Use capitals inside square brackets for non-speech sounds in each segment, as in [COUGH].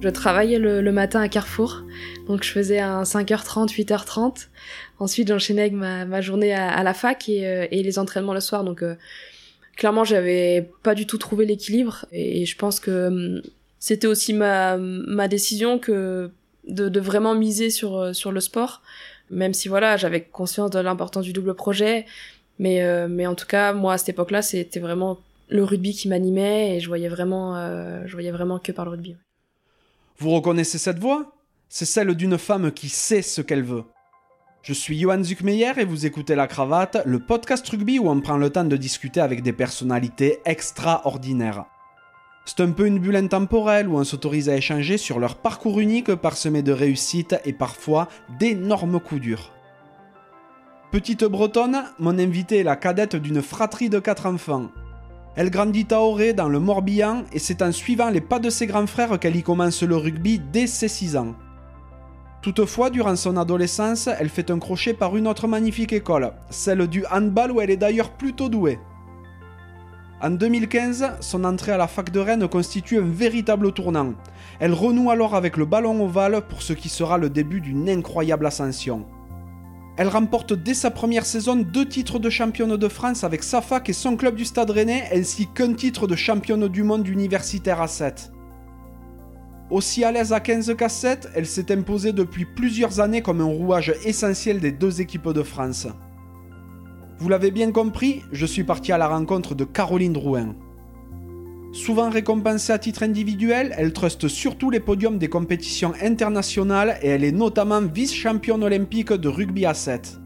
Je travaillais le, matin à Carrefour, donc je faisais un 5h30, 8h30. Ensuite, j'enchaînais avec ma, journée à, la fac et, les entraînements le soir. Donc, clairement, j'avais pas du tout trouvé l'équilibre. Et, je pense que hum, c'était aussi ma, ma décision que de, de vraiment miser sur, sur le sport même si voilà, j'avais conscience de l'importance du double projet, mais euh, mais en tout cas, moi à cette époque-là, c'était vraiment le rugby qui m'animait et je voyais vraiment euh, je voyais vraiment que par le rugby. Vous reconnaissez cette voix? C'est celle d'une femme qui sait ce qu'elle veut. Je suis Johan Zuckmeyer et vous écoutez La Cravate, le podcast rugby où on prend le temps de discuter avec des personnalités extraordinaires. C'est un peu une bulle intemporelle où on s'autorise à échanger sur leur parcours unique parsemé de réussites et parfois d'énormes coups durs. Petite bretonne, mon invitée est la cadette d'une fratrie de quatre enfants. Elle grandit à Auré dans le Morbihan et c'est en suivant les pas de ses grands frères qu'elle y commence le rugby dès ses 6 ans. Toutefois, durant son adolescence, elle fait un crochet par une autre magnifique école, celle du handball où elle est d'ailleurs plutôt douée. En 2015, son entrée à la fac de Rennes constitue un véritable tournant. Elle renoue alors avec le ballon ovale pour ce qui sera le début d'une incroyable ascension. Elle remporte dès sa première saison deux titres de championne de France avec sa fac et son club du Stade Rennais, ainsi qu'un titre de championne du monde universitaire à 7. Aussi à l'aise à 15 qu'à 7, elle s'est imposée depuis plusieurs années comme un rouage essentiel des deux équipes de France. Vous l'avez bien compris, je suis parti à la rencontre de Caroline Drouin. Souvent récompensée à titre individuel, elle truste surtout les podiums des compétitions internationales et elle est notamment vice-championne olympique de rugby à 7.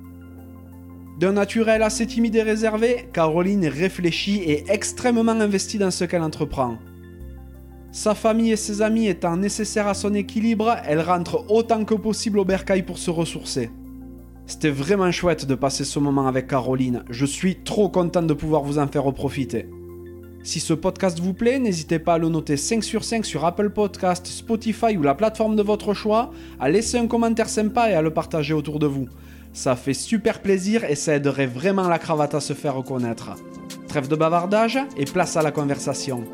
D'un naturel assez timide et réservé, Caroline est réfléchie et extrêmement investie dans ce qu'elle entreprend. Sa famille et ses amis étant nécessaires à son équilibre, elle rentre autant que possible au bercail pour se ressourcer. C'était vraiment chouette de passer ce moment avec Caroline. Je suis trop content de pouvoir vous en faire profiter. Si ce podcast vous plaît, n'hésitez pas à le noter 5 sur 5 sur Apple Podcast, Spotify ou la plateforme de votre choix, à laisser un commentaire sympa et à le partager autour de vous. Ça fait super plaisir et ça aiderait vraiment la cravate à se faire reconnaître. Trêve de bavardage et place à la conversation.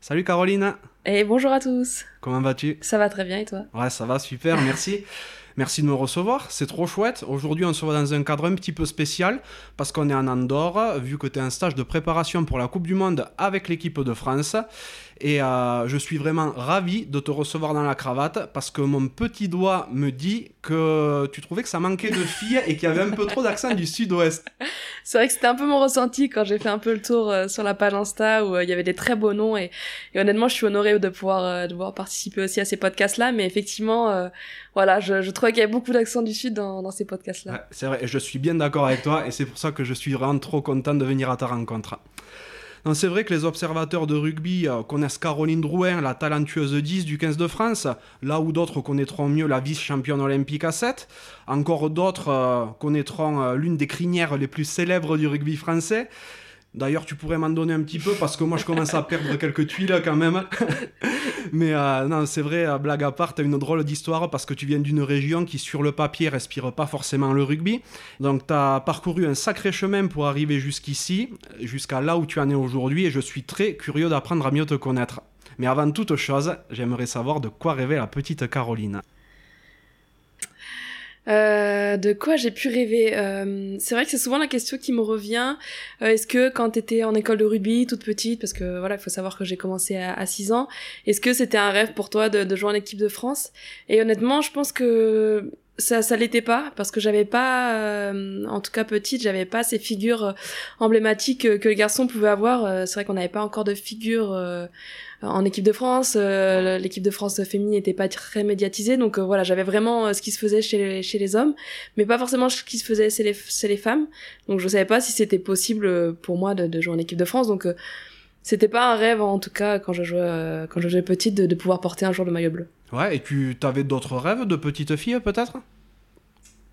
Salut Caroline Et bonjour à tous Comment vas-tu? Ça va très bien et toi? Ouais, ça va super, merci. [LAUGHS] Merci de me recevoir, c'est trop chouette. Aujourd'hui, on se voit dans un cadre un petit peu spécial parce qu'on est en Andorre, vu que tu es en stage de préparation pour la Coupe du Monde avec l'équipe de France. Et euh, je suis vraiment ravi de te recevoir dans la cravate parce que mon petit doigt me dit que tu trouvais que ça manquait de filles et qu'il y avait un peu trop d'accent du sud-ouest. [LAUGHS] C'est vrai que c'était un peu mon ressenti quand j'ai fait un peu le tour euh, sur la page Insta où euh, il y avait des très beaux noms et, honnêtement je suis honorée de pouvoir, de pouvoir participer aussi à ces podcasts-là. Mais effectivement, voilà, je, je trouvais qu'il y avait beaucoup d'accent du sud dans, dans ces podcasts-là. c'est vrai, je suis bien d'accord avec toi et c'est pour ça que je suis vraiment trop content de venir à ta rencontre. C'est vrai que les observateurs de rugby euh, connaissent Caroline Drouin, la talentueuse 10 du 15 de France, là où d'autres connaîtront mieux la vice-championne olympique à 7. Encore d'autres euh, connaîtront euh, l'une des crinières les plus célèbres du rugby français. D'ailleurs, tu pourrais m'en donner un petit peu parce que moi, je commence à perdre quelques tuiles quand même. [LAUGHS] Mais euh, non, c'est vrai, euh, blague à part, tu as une drôle d'histoire parce que tu viens d'une région qui, sur le papier, respire pas forcément le rugby. Donc, tu as parcouru un sacré chemin pour arriver jusqu'ici, jusqu'à là où tu en es aujourd'hui. Et je suis très curieux d'apprendre à mieux te connaître. Mais avant toute chose, j'aimerais savoir de quoi rêvait la petite Caroline. Euh, de quoi j'ai pu rêver euh, C'est vrai que c'est souvent la question qui me revient. Euh, est-ce que quand t'étais en école de rugby, toute petite, parce que voilà, il faut savoir que j'ai commencé à, à 6 ans, est-ce que c'était un rêve pour toi de, de jouer en équipe de France? Et honnêtement, je pense que ça ça l'était pas parce que j'avais pas euh, en tout cas petite j'avais pas ces figures euh, emblématiques que, les garçons pouvaient avoir. Euh, c'est vrai qu'on n'avait pas encore de figures en équipe de France l'équipe de France féminine n'était pas très médiatisée donc voilà j'avais vraiment ce qui se faisait chez les, chez les hommes mais pas forcément ce qui se faisait chez les, chez les femmes. Donc je savais pas si c'était possible pour moi de, de, jouer en équipe de France donc c'était pas un rêve en tout cas quand je jouais quand je jouais petite de, de pouvoir porter un jour le maillot bleu Ouais, et tu avais d'autres rêves de petite fille peut-être?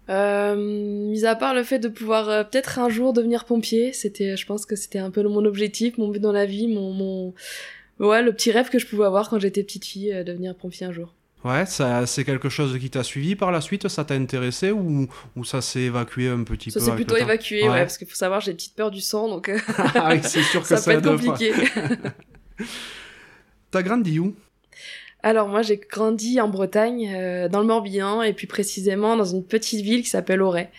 Euh, mis à part le fait de pouvoir euh, peut-être un jour devenir pompier, c'était, je pense que c'était un peu mon objectif, mon but dans la vie, mon, mon, ouais, le petit rêve que je pouvais avoir quand j'étais petite fille, euh, devenir pompier un jour. Ouais, ça, c'est quelque chose qui t'a suivi par la suite, ça t'a intéressé ou, ou ça s'est évacué un petit ça peu s'est avec plutôt évacué, ouais. parce qu'il faut savoir, j'ai une petite peur du sang, donc [LAUGHS] Ah oui, c'est sûr [LAUGHS] que ça ça, peut être compliqué. [LAUGHS] T'as grandi où? Alors moi, j'ai grandi en Bretagne, euh, dans le Morbihan, et plus précisément dans une petite ville qui s'appelle Auray.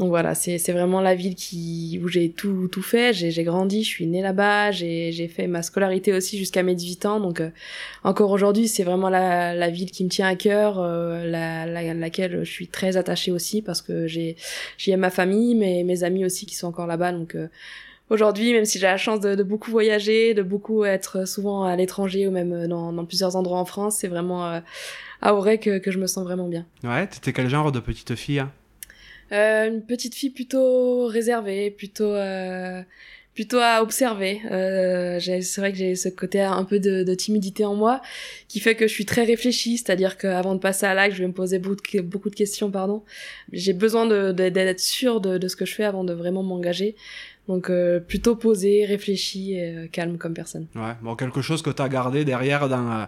Donc voilà, c'est vraiment la ville qui où j'ai tout tout fait. J'ai grandi, je suis née là-bas, j'ai fait ma scolarité aussi jusqu'à mes 18 ans. Donc euh, encore aujourd'hui, c'est vraiment la la ville qui me tient à cœur, euh, la, la laquelle je suis très attachée aussi parce que j'ai ai ma famille, mes mes amis aussi qui sont encore là-bas. Donc euh, Aujourd'hui, même si j'ai la chance de, de beaucoup voyager, de beaucoup être souvent à l'étranger ou même dans, dans plusieurs endroits en France, c'est vraiment euh, à Auray que, que je me sens vraiment bien. Ouais, t'étais quel genre de petite fille hein? Euh, une petite fille plutôt réservée, plutôt euh, plutôt à observer. Euh, c'est vrai que j'ai ce côté un peu de, de timidité en moi qui fait que je suis très réfléchie, c'est-à-dire qu'avant de passer à l'acte, je vais me poser beaucoup de, beaucoup de questions, pardon. J'ai besoin de, de- d'être sûre de, de ce que je fais avant de vraiment m'engager. Donc euh, plutôt posée, réfléchie, et, euh, calme comme personne. Ouais, bon, quelque chose que t'as gardé derrière dans, euh,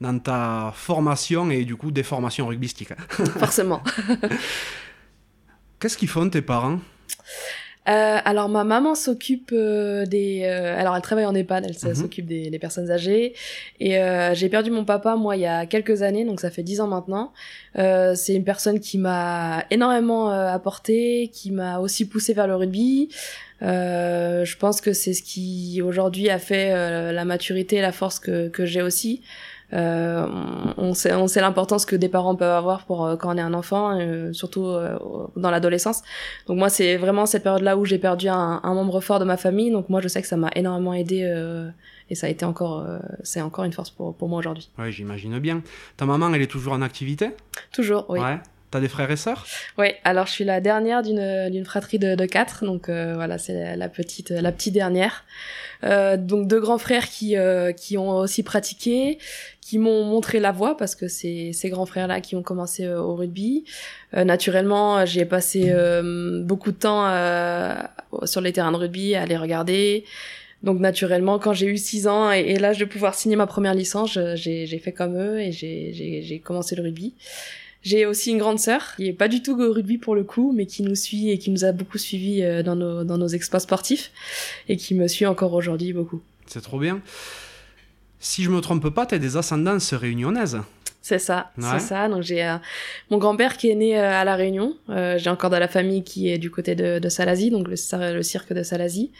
dans ta formation et du coup des formations rugbystiques. [LAUGHS] Forcément. [LAUGHS] Qu'est-ce qu'ils font tes parents? Euh, alors ma maman s'occupe euh, des. euh, alors elle travaille en EHPAD, elle Mhm. s'occupe des, des personnes âgées. Et j'ai perdu mon papa moi il y a quelques années, donc ça fait dix ans maintenant. C'est une personne qui m'a énormément apporté, qui m'a aussi poussé vers le rugby. Euh, je pense que c'est ce qui aujourd'hui a fait euh, la maturité et la force que, que j'ai aussi. Euh, on sait, on sait l'importance que des parents peuvent avoir pour euh, quand on est un enfant, euh, surtout euh, dans l'adolescence. Donc moi, c'est vraiment cette période-là où j'ai perdu un, un membre fort de ma famille. Donc moi, je sais que ça m'a énormément aidé euh, et ça a été encore, euh, c'est encore une force pour, pour moi aujourd'hui. Ouais, j'imagine bien. Ta maman, elle est toujours en activité? Toujours, oui. Ouais. Des frères et sœurs? Oui, alors je suis la dernière d'une fratrie de, quatre, donc euh, voilà, c'est la, petite la petite dernière. Euh, donc deux grands frères qui euh, qui ont aussi pratiqué, qui m'ont montré la voie parce que c'est ces grands frères là qui ont commencé au rugby. Naturellement, j'ai passé beaucoup de temps sur les terrains de rugby à les regarder. Donc naturellement, quand j'ai eu 6 ans et, et l'âge de pouvoir signer ma première licence, j'ai fait comme eux et j'ai commencé le rugby. J'ai aussi une grande sœur qui est pas du tout au rugby pour le coup, mais qui nous suit et qui nous a beaucoup suivi euh, dans nos dans nos exploits sportifs et qui me suit encore aujourd'hui beaucoup. C'est trop bien. Si je me trompe pas, t'as des ascendances réunionnaises. C'est ça, Ouais. c'est ça. Donc j'ai euh, mon grand-père qui est né euh, à la Réunion. Euh, j'ai encore de la famille qui est du côté de, de Salazie, donc le, le cirque de Salazie.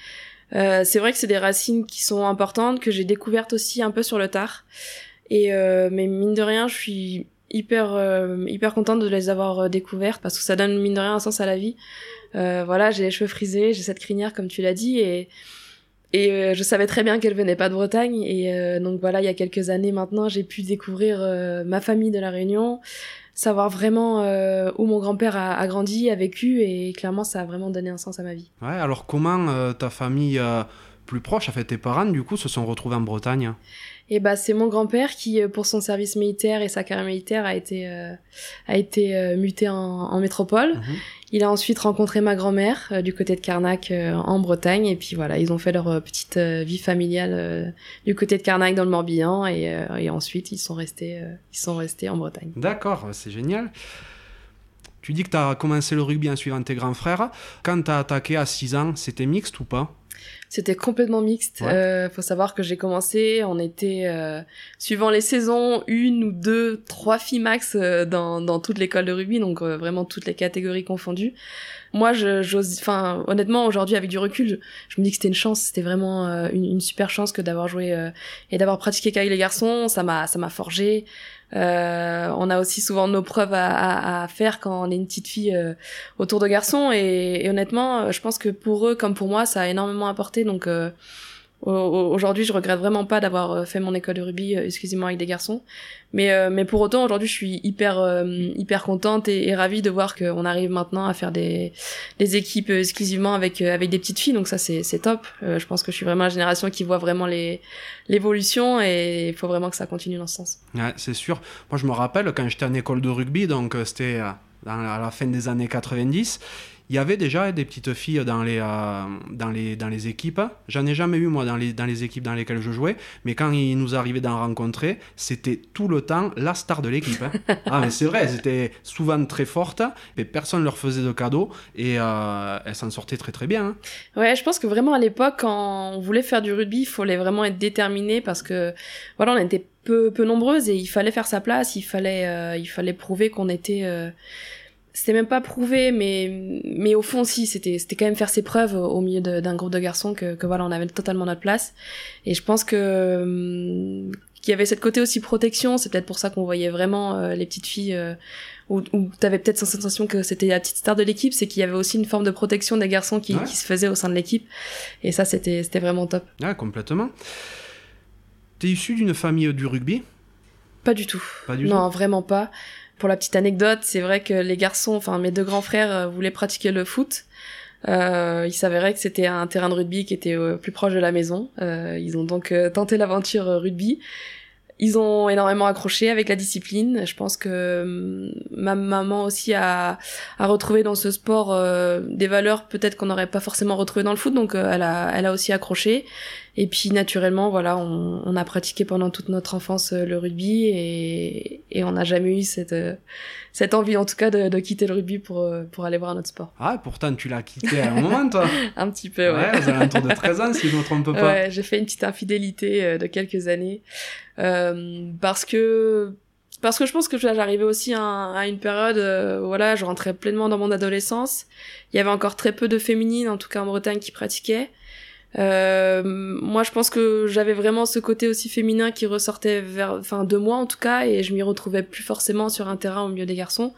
C'est vrai que c'est des racines qui sont importantes que j'ai découvertes aussi un peu sur le tard. Et mais mine de rien, je suis hyper euh, hyper contente de les avoir euh, découvertes parce que ça donne mine de rien un sens à la vie. Euh, voilà, j'ai les cheveux frisés, j'ai cette crinière comme tu l'as dit et et euh, je savais très bien qu'elle venait pas de Bretagne et euh, donc voilà, il y a quelques années maintenant, j'ai pu découvrir euh, ma famille de la Réunion, savoir vraiment où mon grand-père a, a grandi, a vécu et clairement ça a vraiment donné un sens à ma vie. Ouais, alors comment ta famille plus proche, fait tes parents, du coup, se sont retrouvés en Bretagne? Et bah c'est mon grand-père qui euh, pour son service militaire et sa carrière militaire a été euh, a été euh, muté en, en métropole. Mhm. Il a ensuite rencontré ma grand-mère euh, du côté de Carnac en Bretagne et puis voilà, ils ont fait leur petite vie familiale du côté de Carnac dans le Morbihan et, et ensuite ils sont restés ils sont restés en Bretagne. D'accord, c'est génial. Tu dis que tu as commencé le rugby en suivant tes grands frères. Quand tu as attaqué à 6 ans, c'était mixte ou pas? C'était complètement mixte. Ouais. Euh, faut savoir que j'ai commencé, on était euh, suivant les saisons une ou deux, trois filles max euh, dans dans toute l'école de rugby, donc euh, vraiment toutes les catégories confondues. Moi, je j'ose, enfin honnêtement aujourd'hui avec du recul, je, je me dis que c'était une chance, c'était vraiment euh, une, une super chance que d'avoir joué euh, et d'avoir pratiqué qu'avec les garçons. Ça m'a ça m'a forgé. Euh, on a aussi souvent nos preuves à, à, à faire quand on est une petite fille euh, autour de garçons et, et honnêtement, je pense que pour eux comme pour moi, ça a énormément apporté. Donc euh, au- au- aujourd'hui, je regrette vraiment pas d'avoir euh, fait mon école de rugby euh, exclusivement avec des garçons. Mais mais pour autant, aujourd'hui, je suis hyper hyper contente et, ravie de voir qu'on arrive maintenant à faire des des équipes exclusivement avec avec des petites filles. Donc ça, c'est top. Je pense que je suis vraiment la génération qui voit vraiment les l'évolution et il faut vraiment que ça continue dans ce sens. C'est sûr. Moi, je me rappelle quand j'étais en école de rugby, donc c'était à la fin des années 90, il y avait déjà des petites filles dans les, euh, dans les, dans les équipes. J'en ai jamais eu, moi, dans les, dans les équipes dans lesquelles je jouais. Mais quand il nous arrivait d'en rencontrer, c'était tout le temps la star de l'équipe. hein. [LAUGHS] ah, mais c'est vrai, elles étaient souvent très fortes, mais personne ne leur faisait de cadeaux. Et euh, elles s'en sortaient très très bien. hein. Ouais, je pense que vraiment à l'époque, quand on voulait faire du rugby, il fallait vraiment être déterminé parce que voilà, on était peu, peu nombreuses et il fallait faire sa place, il fallait, euh, il fallait prouver qu'on était. C'était même pas prouvé, mais mais au fond, si, c'était c'était quand même faire ses preuves au milieu d'un groupe de garçons que, que voilà, on avait totalement notre place. Et je pense que hum, qu'il y avait cette côté aussi protection. C'est peut-être pour ça qu'on voyait vraiment euh, les petites filles. euh, où, où t'avais peut-être cette sensation que c'était la petite star de l'équipe, c'est qu'il y avait aussi une forme de protection des garçons qui, Ouais. qui se faisait au sein de l'équipe. Et ça, c'était c'était vraiment top. Ouais, complètement. T'es issu d'une famille du rugby? Pas du tout. Pas du non, vraiment pas. Pour la petite anecdote, c'est vrai que les garçons, enfin mes deux grands frères euh, voulaient pratiquer le foot. Euh, il s'avérait que c'était un terrain de rugby qui était euh, plus proche de la maison. Euh, ils ont donc euh, tenté l'aventure rugby. Ils ont énormément accroché avec la discipline. Je pense que hum, ma maman aussi a, a retrouvé dans ce sport des valeurs peut-être qu'on n'aurait pas forcément retrouvées dans le foot. Donc elle a, elle a aussi accroché. Et puis naturellement, voilà, on, on a pratiqué pendant toute notre enfance euh, le rugby et, et on n'a jamais eu cette, euh, cette envie, en tout cas, de, de quitter le rugby pour, euh, pour aller voir un autre sport. Ah, pourtant tu l'as quitté à un moment, toi. [LAUGHS] Un petit peu, ouais. Ouais, aux alentours de 13 ans, si je ne me trompe pas. Ouais, j'ai fait une petite infidélité de quelques années euh, parce que parce que je pense que j'arrivais aussi à, à une période euh, voilà je rentrais pleinement dans mon adolescence il y avait encore très peu de féminines en tout cas en Bretagne qui pratiquaient euh, moi je pense que j'avais vraiment ce côté aussi féminin qui ressortait vers enfin de moi en tout cas et je m'y retrouvais plus forcément sur un terrain au milieu des garçons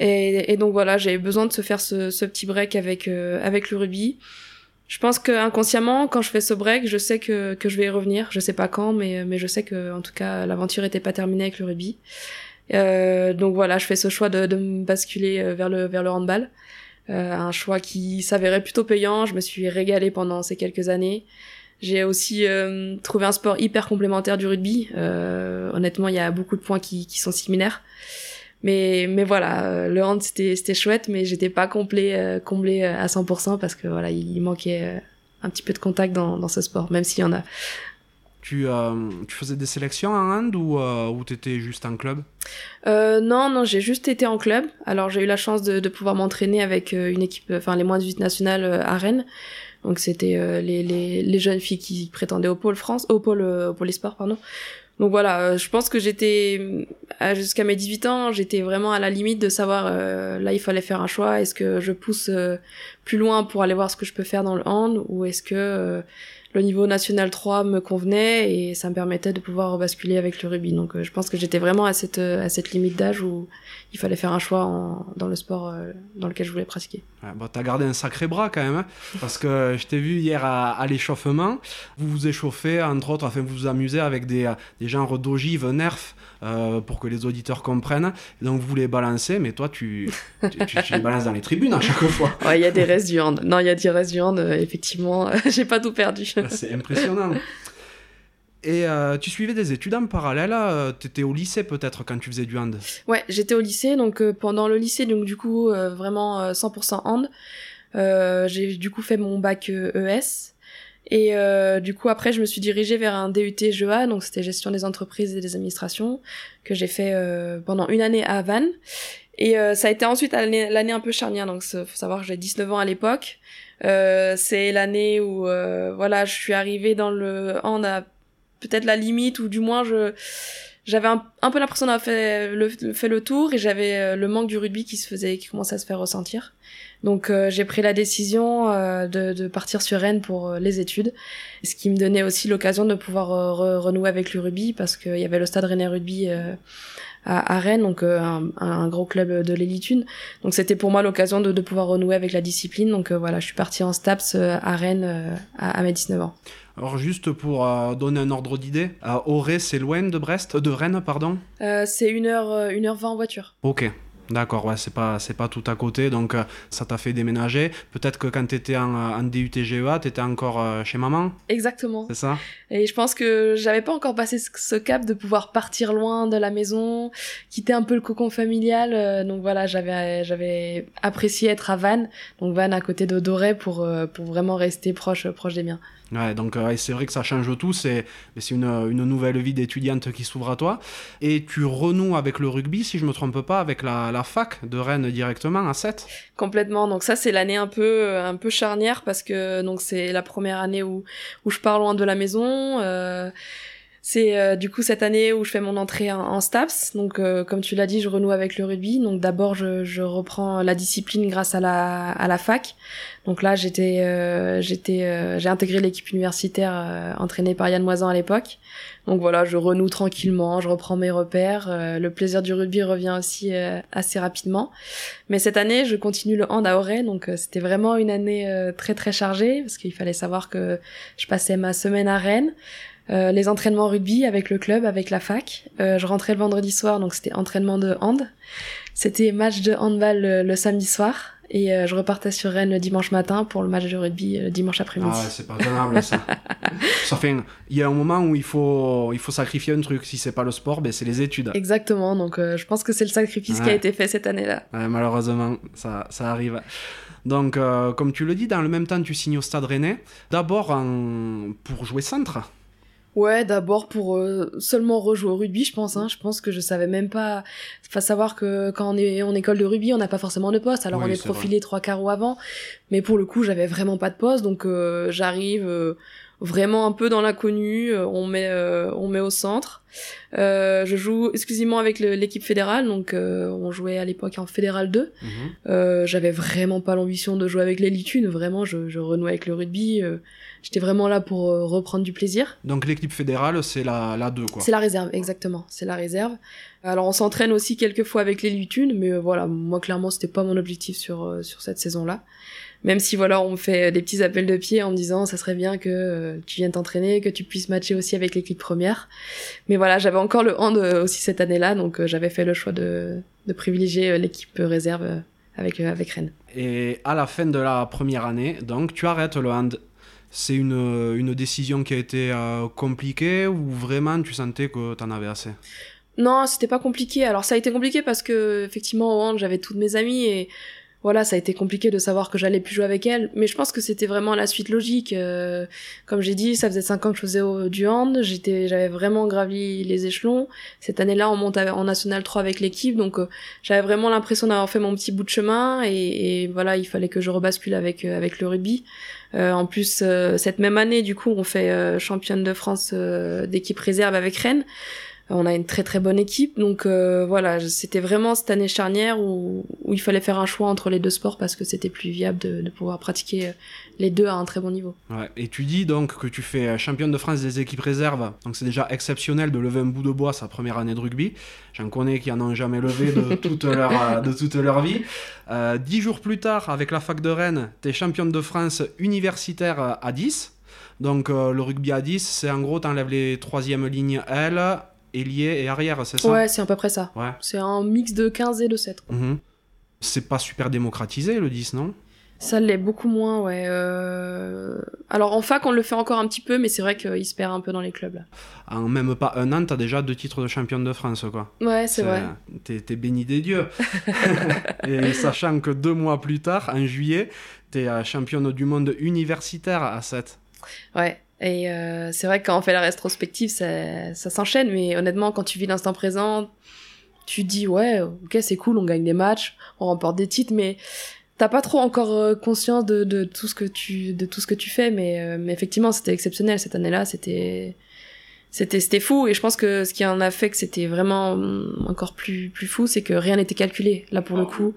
et, donc voilà j'avais besoin de se faire ce, ce petit break avec euh, avec le rugby je pense que inconsciemment, quand je fais ce break, je sais que, que je vais y revenir. Je sais pas quand, mais, mais je sais que, en tout cas, l'aventure était pas terminée avec le rugby. Euh, donc voilà, je fais ce choix de, de me basculer euh, vers le, vers le handball. Euh, un choix qui s'avérait plutôt payant. Je me suis régalée pendant ces quelques années. J'ai aussi euh, trouvé un sport hyper complémentaire du rugby. Euh, honnêtement, il y a beaucoup de points qui, qui sont similaires. Mais, mais voilà, euh, le hand c'était c'était chouette, mais j'étais pas complet, euh, comblé euh, à 100% parce que voilà, il manquait un petit peu de contact dans, dans ce sport, même s'il y en a. Tu, euh, tu faisais des sélections en hand ou, euh, t'étais juste en club? Euh, non, non, j'ai juste été en club. Alors j'ai eu la chance de, pouvoir m'entraîner avec une équipe, enfin les moins de 8 nationales à Rennes. Donc c'était les, jeunes filles qui prétendaient au pôle France, au pôle, pôle pardon. Donc voilà, je pense que j'étais jusqu'à mes 18 ans, j'étais vraiment à la limite de savoir là il fallait faire un choix. Est-ce que je pousse plus loin pour aller voir ce que je peux faire dans le hand ou est-ce que le niveau national 3 me convenait et ça me permettait de pouvoir basculer avec le rugby. Donc euh, je pense que j'étais vraiment à cette euh, à cette limite d'âge où il fallait faire un choix en- dans le sport euh, dans lequel je voulais pratiquer. Ouais, bon, T'as gardé un sacré bras quand même, hein, parce que je t'ai vu hier à, à l'échauffement. Vous vous échauffez, entre autres, enfin vous vous amusez avec des, euh, des genres d'ogives, nerfs, euh, pour que les auditeurs comprennent. Donc vous les balancez, mais toi tu, tu, tu- tu les balances dans les tribunes à chaque fois. [LAUGHS] Ouais, il y a des restes du hand. Non, il y a des restes du hand. euh, effectivement, [LAUGHS] j'ai pas tout perdu. C'est impressionnant. Et euh, tu suivais des études en parallèle, euh, t'étais au lycée peut-être quand tu faisais du hand? Ouais, j'étais au lycée, donc euh, pendant le lycée, donc du coup euh, vraiment euh, 100% hand. J'ai du coup fait mon bac ES. Et euh, du coup après je me suis dirigée vers un DUT GEA, donc c'était gestion des entreprises et des administrations, que j'ai fait pendant une année à Vannes. Et ça a été ensuite l'année un peu charnière, donc faut savoir que j'ai 19 ans à l'époque. C'est l'année où voilà je suis arrivée dans le hand à peut-être la limite ou du moins je j'avais un, peu l'impression d'avoir fait le, fait le tour et j'avais euh, le manque du rugby qui se faisait qui commençait à se faire ressentir. Donc euh, j'ai pris la décision euh, de, de partir sur Rennes pour euh, les études. Ce qui me donnait aussi l'occasion de pouvoir euh, re- renouer avec le rugby parce qu'il y avait le stade Rennais Rugby à, à Rennes donc un, un gros club de l'élite donc c'était pour moi l'occasion de, de pouvoir renouer avec la discipline. Donc voilà je suis partie en STAPS à Rennes à, à mes 19 ans Alors juste pour euh, donner un ordre d'idée, à Auray c'est loin de Brest, de Rennes pardon? Euh, c'est une heure, euh, une heure en voiture. Ok. D'accord, ouais, c'est pas, c'est pas tout à côté, donc euh, ça t'a fait déménager. Peut-être que quand tu étais en, en DUT GEA, tu étais encore euh, chez maman? Exactement. C'est ça? Et je pense que j'avais pas encore passé ce- cap de pouvoir partir loin de la maison, quitter un peu le cocon familial. euh, donc voilà, j'avais j'avais apprécié être à Vannes, donc Vannes à côté de Doré pour pour vraiment rester proche proche des miens. Ouais, donc euh, c'est vrai que ça change tout, c'est une, une nouvelle vie d'étudiante qui s'ouvre à toi. Et tu renoues avec le rugby, si je me trompe pas, avec la, la fac de Rennes directement à 7 Complètement. Donc ça c'est l'année un peu un peu charnière parce que donc c'est la première année où où je pars loin de la maison. euh, c'est euh, du coup cette année où je fais mon entrée en, en STAPS. Donc euh, comme tu l'as dit, je renoue avec le rugby. Donc d'abord je, je reprends la discipline grâce à la à la fac. Donc là j'étais euh, j'étais euh, j'ai intégré l'équipe universitaire euh, entraînée par Yann Moisan à l'époque. Donc voilà, je renoue tranquillement, je reprends mes repères. euh, le plaisir du rugby revient aussi assez rapidement. Mais cette année, je continue le hand à Auray, donc c'était vraiment une année très très chargée parce qu'il fallait savoir que je passais ma semaine à Rennes. Euh, les entraînements rugby avec le club, avec la fac. Euh, je rentrais le vendredi soir, donc c'était entraînement de hand. C'était match de handball le, le samedi soir. Et euh, je repartais sur Rennes le dimanche matin pour le match de rugby euh, le dimanche après-midi. Ah ouais, c'est pas tenable ça. [LAUGHS] ça fait, un- il y a un moment où il faut, il faut sacrifier un truc. Si c'est pas le sport, ben c'est les études. Exactement, donc euh, je pense que c'est le sacrifice qui a été fait cette année-là. Ouais, malheureusement, ça, ça arrive. Donc, euh, comme tu le dis, dans le même temps, tu signes au Stade Rennais. D'abord en- pour jouer centre. Ouais, d'abord pour euh, seulement rejouer au rugby, je pense. Hein. Je pense que je savais même pas. Faut savoir que quand on est en école de rugby, on n'a pas forcément de poste. Alors Oui, on est vrai. profilé trois quarts ou avant, mais pour le coup, j'avais vraiment pas de poste, donc euh, j'arrive euh, vraiment un peu dans l'inconnu. euh, on met, euh, on met au centre. Euh, je joue exclusivement avec l'équipe fédérale, donc euh, on jouait à l'époque en fédéral 2. Mhm. Euh, j'avais vraiment pas l'ambition de jouer avec l'élite une, vraiment, je, je renoue avec le rugby. J'étais vraiment là pour reprendre du plaisir. Donc, l'équipe fédérale, c'est la, la 2, quoi. C'est la réserve, exactement. C'est la réserve. Alors on s'entraîne aussi quelques fois avec les lutunes, mais voilà, moi clairement c'était pas mon objectif sur sur cette saison-là. Même si voilà, on me fait des petits appels de pied en me disant ça serait bien que euh, tu viennes t'entraîner, que tu puisses matcher aussi avec l'équipe première. Mais voilà, j'avais encore le hand euh, aussi cette année-là, donc euh, j'avais fait le choix de de privilégier l'équipe réserve avec avec Rennes. Et à la fin de la première année, donc, tu arrêtes le hand. C'est une, une décision qui a été compliquée ou vraiment tu sentais que t'en avais assez? Non, c'était pas compliqué. Alors ça a été compliqué parce que effectivement au hand j'avais toutes mes amies et voilà ça a été compliqué de savoir que j'allais plus jouer avec elles. Mais je pense que c'était vraiment la suite logique. Euh, comme j'ai dit, ça faisait cinq ans que je faisais au- du hand. J'étais, j'avais vraiment gravi les échelons. Cette année-là, on monte en national 3 avec l'équipe, donc euh, j'avais vraiment l'impression d'avoir fait mon petit bout de chemin et, voilà il fallait que je rebascule avec euh, avec le rugby. Euh, en plus, euh, cette même année, du coup, on fait euh, championne de France euh, d'équipe réserve avec Rennes. On a une très très bonne équipe, donc euh, voilà, c'était vraiment cette année charnière où, où il fallait faire un choix entre les deux sports parce que c'était plus viable de, de pouvoir pratiquer euh, les deux à un très bon niveau. Ouais. Et tu dis donc que tu fais euh, championne de France des équipes réserves, donc c'est déjà exceptionnel de lever un bout de bois sa première année de rugby. J'en connais qui en ont jamais levé de [LAUGHS] toute leur, de toute leur vie. Euh, dix jours plus tard, avec la fac de Rennes, tu es championne de France universitaire à 10. Donc euh, le rugby à 10, c'est en gros, t'enlèves les troisièmes lignes L, ailier et arrière, c'est ça? Ouais, c'est à peu près ça. Ouais. C'est un mix de 15 et de 7. quoi. Mhm. C'est pas super démocratisé le 10, non? Ça l'est beaucoup moins, ouais. Euh... Alors en fac, on le fait encore un petit peu, mais c'est vrai qu'il se perd un peu dans les clubs. Là. En même pas un an, t'as déjà deux titres de championne de France, quoi. Ouais, c'est vrai. T'es, t'es béni des dieux. [LAUGHS] [LAUGHS] et sachant que deux mois plus tard, en juillet, t'es euh, championne du monde universitaire à 7. Ouais. Et euh, c'est vrai que quand on fait la rétrospective, ça, ça s'enchaîne, mais honnêtement, quand tu vis l'instant présent, tu dis ouais, ok, c'est cool, on gagne des matchs, on remporte des titres, mais t'as pas trop encore euh, conscience de, de tout ce que tu de tout ce que tu fais, mais, euh, mais effectivement, c'était exceptionnel cette année-là, c'était c'était c'était fou. Et je pense que ce qui en a fait que c'était vraiment encore plus plus fou, c'est que rien n'était calculé. Là pour le coup,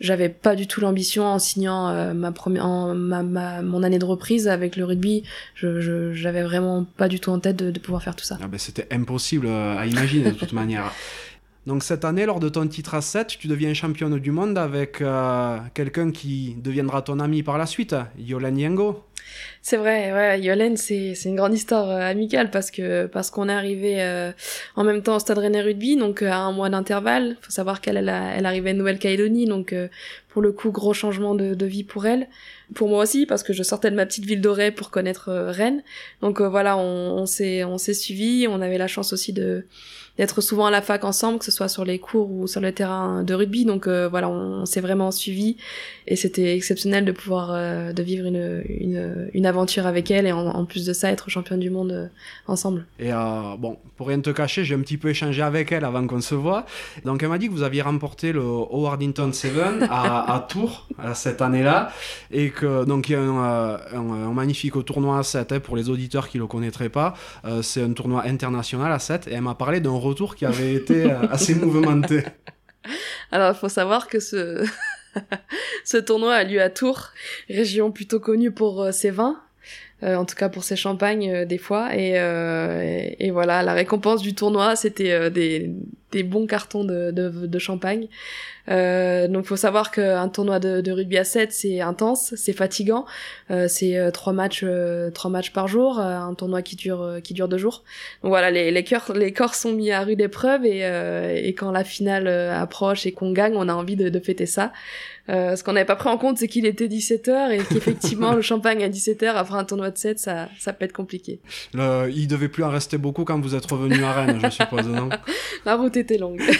j'avais pas du tout l'ambition en signant euh, ma première en, ma, ma mon année de reprise avec le rugby je je- j'avais vraiment pas du tout en tête de, de pouvoir faire tout ça Ah ben, c'était impossible euh, à imaginer de toute [LAUGHS] manière. Donc cette année, lors de ton titre à 7, tu deviens championne du monde avec euh, quelqu'un qui deviendra ton ami par la suite, Yolan Yengo. C'est vrai, ouais, Yolène, c'est c'est une grande histoire euh, amicale parce que parce qu'on est arrivé euh, en même temps au Stade Rennais Rugby, donc euh, à un mois d'intervalle. Faut savoir qu'elle elle, elle arrivait de Nouvelle-Calédonie, donc pour le coup gros changement de, de, vie pour elle, pour moi aussi parce que je sortais de ma petite ville dorée pour connaître Rennes. Donc voilà, on, on s'est on s'est suivi, on avait la chance aussi de d'être souvent à la fac ensemble, que ce soit sur les cours ou sur le terrain de rugby. Donc euh, voilà, on, s'est vraiment suivi et c'était exceptionnel de pouvoir euh, de vivre une, une, une, aventure avec elle et en, plus de ça être championne du monde euh, ensemble. Et bon, pour rien te cacher, j'ai un petit peu échangé avec elle avant qu'on se voit. Donc elle m'a dit que vous aviez remporté le Howardington 7 [LAUGHS] à, à Tours cette année-là et que donc il y a un, un, magnifique tournoi à 7 hein, pour les auditeurs qui le connaîtraient pas. c'est un tournoi international à 7 et elle m'a parlé d'un retour qui avait été euh, assez mouvementé. [LAUGHS] Alors, il faut savoir que ce... [LAUGHS] ce tournoi a lieu à Tours, région plutôt connue pour euh, ses vins, euh, en tout cas pour ses champagnes des fois. Et, et, voilà, la récompense du tournoi, c'était des, des bons cartons de, de, de champagne. Euh, donc faut savoir qu'un tournoi de, de, rugby à 7 c'est intense, c'est fatigant, euh, c'est euh, trois matchs euh, trois matchs par jour, euh, un tournoi qui dure qui dure deux jours. Donc voilà, les les, cœurs, les corps sont mis à rude épreuve et, et quand la finale approche et qu'on gagne, on a envie de, de fêter ça. ce qu'on n'avait pas pris en compte, c'est qu'il était 17h et qu'effectivement [LAUGHS] le champagne à 17h après un tournoi de 7, ça ça peut être compliqué. Le, il devait plus en rester beaucoup quand vous êtes revenu à Rennes, je suppose, non? [LAUGHS] La route était longue. [LAUGHS]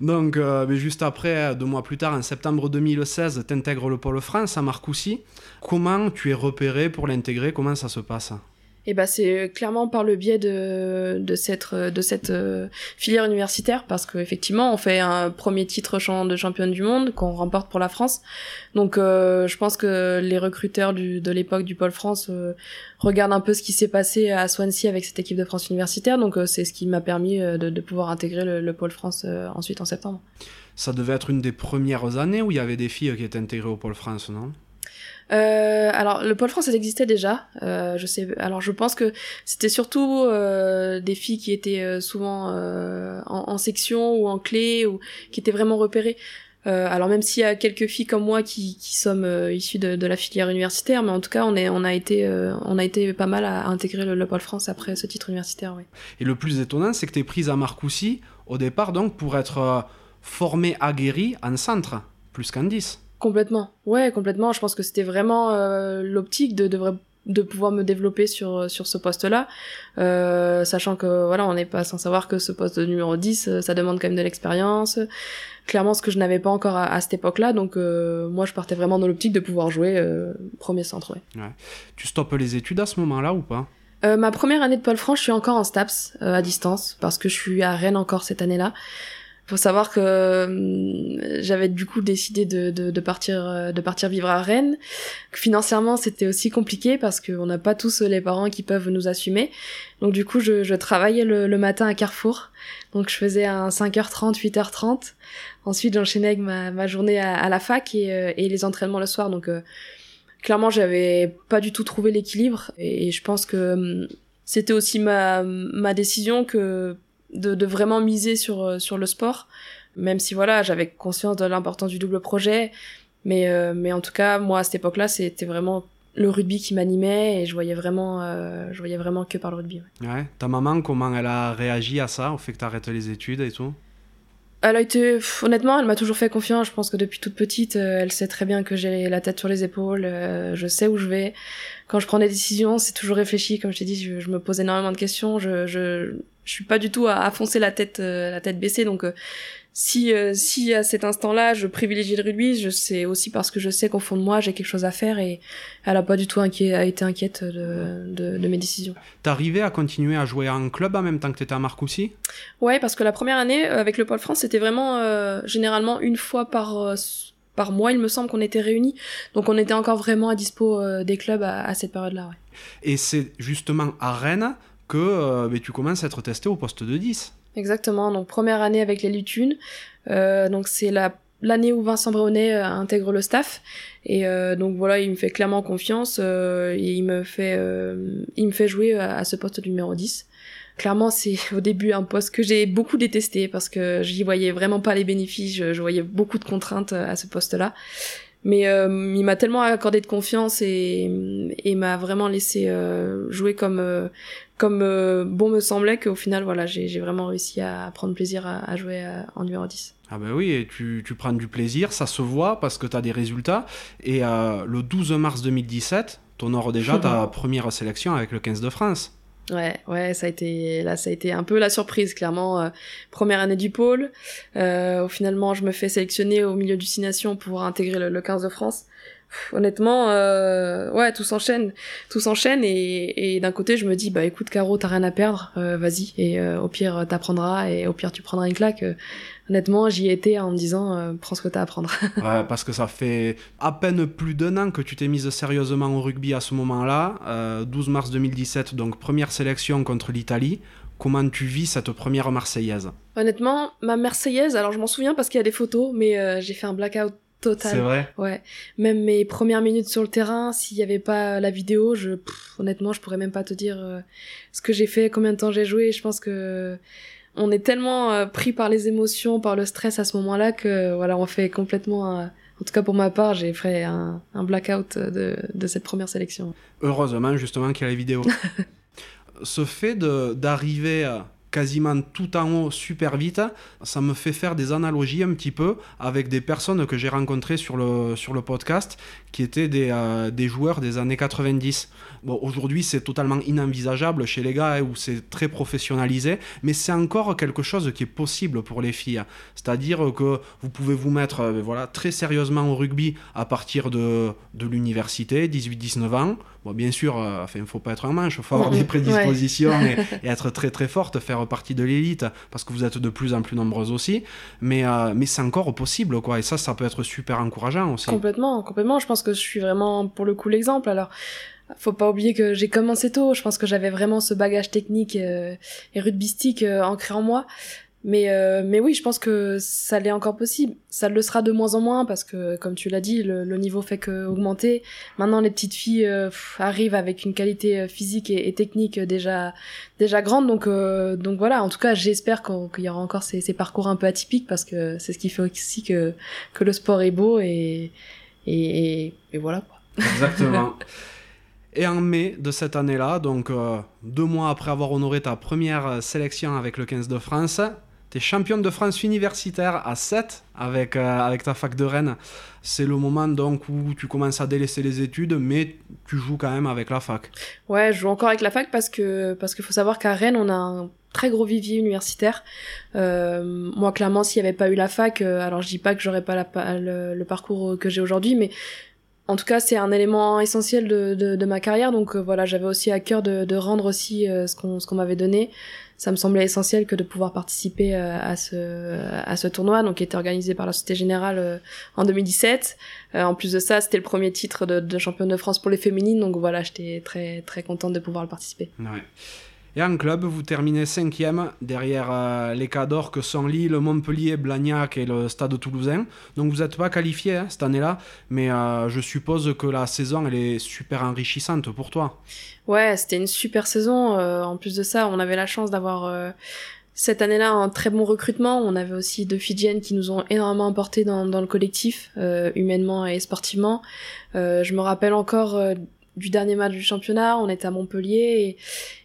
Donc, euh, mais juste après, deux mois plus tard, en septembre 2016, tu intègres le Pôle France à Marcoussis. Comment tu es repéré pour l'intégrer? Comment ça se passe? Et bah c'est clairement par le biais de cette cette euh, filière universitaire parce que effectivement on fait un premier titre de championne du monde qu'on remporte pour la France. Donc euh, je pense que les recruteurs de l'époque du pôle France euh, regardent un peu ce qui s'est passé à Swansea avec cette équipe de France universitaire. Donc c'est ce qui m'a permis de, pouvoir intégrer le pôle France ensuite en septembre. Ça devait être une des premières années où il y avait des filles qui étaient intégrées au pôle France, non? Euh, alors le pôle France existait déjà. Euh, je sais. Alors je pense que c'était surtout euh, des filles qui étaient euh, souvent euh, en, en, section ou en clé ou qui étaient vraiment repérées. alors même s'il y a quelques filles comme moi qui, qui sommes issues de, de, la filière universitaire, mais en tout cas on est on a été on a été pas mal à, intégrer le, pôle France après ce titre universitaire. Oui. Et le plus étonnant, c'est que tu es prise à Marcoussis au départ donc pour être formée aguerrie en centre plus qu'en 10. Complètement. Ouais, complètement. Je pense que c'était vraiment euh, l'optique de, de, de pouvoir me développer sur, sur ce poste-là. Euh, sachant que, voilà, on n'est pas sans savoir que ce poste de numéro 10, euh, ça demande quand même de l'expérience. Clairement, ce que je n'avais pas encore à, cette époque-là. Donc, euh, moi, je partais vraiment dans l'optique de pouvoir jouer euh, premier centre, ouais. ouais. Tu stoppes les études à ce moment-là ou pas? Euh, ma première année de Paul France, je suis encore en STAPS à distance parce que je suis à Rennes encore cette année-là faut savoir que euh, j'avais du coup décidé de, de, de, partir euh, de partir vivre à Rennes. Financièrement, c'était aussi compliqué parce qu'on n'a pas tous les parents qui peuvent nous assumer. Donc du coup, je, je travaillais le, le, matin à Carrefour. Donc je faisais un 5h30, 8h30. Ensuite, j'enchaînais ma, ma journée à, à, la fac et, euh, et les entraînements le soir. Donc clairement, j'avais pas du tout trouvé l'équilibre et, et je pense que hum, c'était aussi ma, ma décision que de, vraiment miser sur, euh, sur le sport. Même si voilà, j'avais conscience de l'importance du double projet. Mais, euh, mais en tout cas, moi, à cette époque-là, c'était vraiment le rugby qui m'animait et je voyais vraiment euh, je voyais vraiment que par le rugby. Ouais. Ta maman, comment elle a réagi à ça, au fait que tu arrêtes les études et tout? Elle a été, honnêtement, elle m'a toujours fait confiance. Je pense que depuis toute petite, elle sait très bien que j'ai la tête sur les épaules. je sais où je vais. Quand je prends des décisions, c'est toujours réfléchi. Comme je t'ai dit, je, me pose énormément de questions. Je, je, je suis pas du tout à, foncer la tête euh, la tête baissée donc euh, si euh, si à cet instant-là je privilégie le rugby je sais aussi parce que je sais qu'au fond de moi j'ai quelque chose à faire et elle a pas du tout inquiet, a été inquiète de, de, de mes décisions. T'arrivais à continuer à jouer en club en même temps que t'étais à Marcoussis? Ouais parce que la première année avec le Pôle France c'était vraiment généralement une fois par par mois, il me semble qu'on était réunis. Donc on était encore vraiment à dispo des clubs à, à cette période-là. Ouais. Et c'est justement à Rennes que euh, tu commences à être testé au poste de 10. Exactement, donc première année avec les Lutunes, euh, donc c'est la l'année où Vincent Brunet euh, intègre le staff. Et euh, donc voilà il me fait clairement confiance et il me fait il me fait jouer à, ce poste numéro 10 clairement c'est [LAUGHS] au début un poste que j'ai beaucoup détesté parce que j'y voyais vraiment pas les bénéfices je, voyais beaucoup de contraintes à ce poste là mais il m'a tellement accordé de confiance et m'a vraiment laissé jouer comme comme bon me semblait qu'au final voilà j'ai vraiment réussi à prendre plaisir à, à jouer en numéro 10. Ah ben oui, et tu, tu, prends du plaisir, ça se voit parce que tu as des résultats. Et le 12 mars 2017, t'honores déjà [LAUGHS] ta première sélection avec le 15 de France. Ouais, ouais, ça a été là, ça a été un peu la surprise, clairement. Euh, première année du pôle. Euh, finalement, je me fais sélectionner au milieu du Six Nations pour intégrer le, 15 de France. Honnêtement, euh, ouais, tout s'enchaîne, tout s'enchaîne et, et d'un côté, je me dis, bah écoute, Caro, t'as rien à perdre, euh, vas-y. Et euh, au pire, t'apprendras et au pire, tu prendras une claque honnêtement, j'y étais en me disant, prends ce que t'as à apprendre. [LAUGHS] ouais, parce que ça fait à peine plus d'un an que tu t'es mise sérieusement au rugby à ce moment-là. 12 euh, mars 2017, donc première sélection contre l'Italie. Comment tu vis cette première Marseillaise? Honnêtement, ma Marseillaise, alors je m'en souviens parce qu'il y a des photos, mais j'ai fait un blackout total. C'est vrai Ouais. Même mes premières minutes sur le terrain, s'il n'y avait pas la vidéo, je, honnêtement, je pourrais même pas te dire ce que j'ai fait, combien de temps j'ai joué. Je pense que on est tellement euh, pris par les émotions, par le stress à ce moment-là que voilà, on fait complètement. en tout cas pour ma part, j'ai fait un, blackout de, de, cette première sélection. Heureusement justement qu'il y a les vidéos. [LAUGHS] Ce fait d'arriver quasiment tout en haut super vite, ça me fait faire des analogies un petit peu avec des personnes que j'ai rencontrées sur le, sur le podcast qui étaient des, euh, des joueurs des années 90. Bon, aujourd'hui, c'est totalement inenvisageable chez les gars hein, où c'est très professionnalisé, mais c'est encore quelque chose qui est possible pour les filles. C'est-à-dire que vous pouvez vous mettre euh, voilà, très sérieusement au rugby à partir de, de l'université, 18-19 ans. Bon, bien sûr, il euh, enfin, faut pas être un manche, il faut avoir des prédispositions et, être très très forte, faire partie de l'élite, parce que vous êtes de plus en plus nombreuses aussi. Mais, mais c'est encore possible, quoi. Et ça, ça peut être super encourageant aussi. Complètement, complètement. Je pense que je suis vraiment pour le coup l'exemple. Alors, faut pas oublier que j'ai commencé tôt. Je pense que j'avais vraiment ce bagage technique euh, et rugbystique euh, ancré en moi. Mais euh, mais oui, je pense que ça l'est encore possible. Ça le sera de moins en moins parce que, comme tu l'as dit, le, niveau fait que augmenter. Maintenant, les petites filles arrivent avec une qualité physique et, technique déjà déjà grande. Donc donc voilà. En tout cas, j'espère qu'il y aura encore ces, ces, parcours un peu atypiques parce que c'est ce qui fait aussi que que le sport est beau et et, et voilà quoi. Exactement. [LAUGHS] Et en mai de cette année-là, donc euh, deux mois après avoir honoré ta première sélection avec le 15 de France, tu es championne de France universitaire à 7 avec, euh, avec ta fac de Rennes. C'est le moment donc où tu commences à délaisser les études, mais tu joues quand même avec la fac. Ouais, je joue encore avec la fac parce que parce qu'il faut savoir qu'à Rennes, on a un très gros vivier universitaire. Euh, moi, clairement, s'il n'y avait pas eu la fac, alors je dis pas que j'aurais pas le, parcours que j'ai aujourd'hui, mais en tout cas, c'est un élément essentiel de, de, de ma carrière. Donc euh, voilà, j'avais aussi à cœur de, de rendre aussi euh, ce qu'on ce qu'on m'avait donné. Ça me semblait essentiel que de pouvoir participer euh, à ce à ce tournoi, donc qui était organisé par la Société Générale en 2017. en plus de ça, c'était le premier titre de, de championne de France pour les féminines. Donc voilà, j'étais très très contente de pouvoir le participer. Ouais. Et en club, vous terminez cinquième derrière euh, les cadors que sont Lille, Montpellier, Blagnac et le Stade Toulousain. Donc vous n'êtes pas qualifié hein, cette année-là, mais euh, je suppose que la saison elle est super enrichissante pour toi. Ouais, c'était une super saison. Euh, en plus de ça, on avait la chance d'avoir cette année-là un très bon recrutement. On avait aussi deux Fidjiennes qui nous ont énormément apporté dans, dans le collectif, humainement et sportivement. je me rappelle encore du dernier match du championnat, on était à Montpellier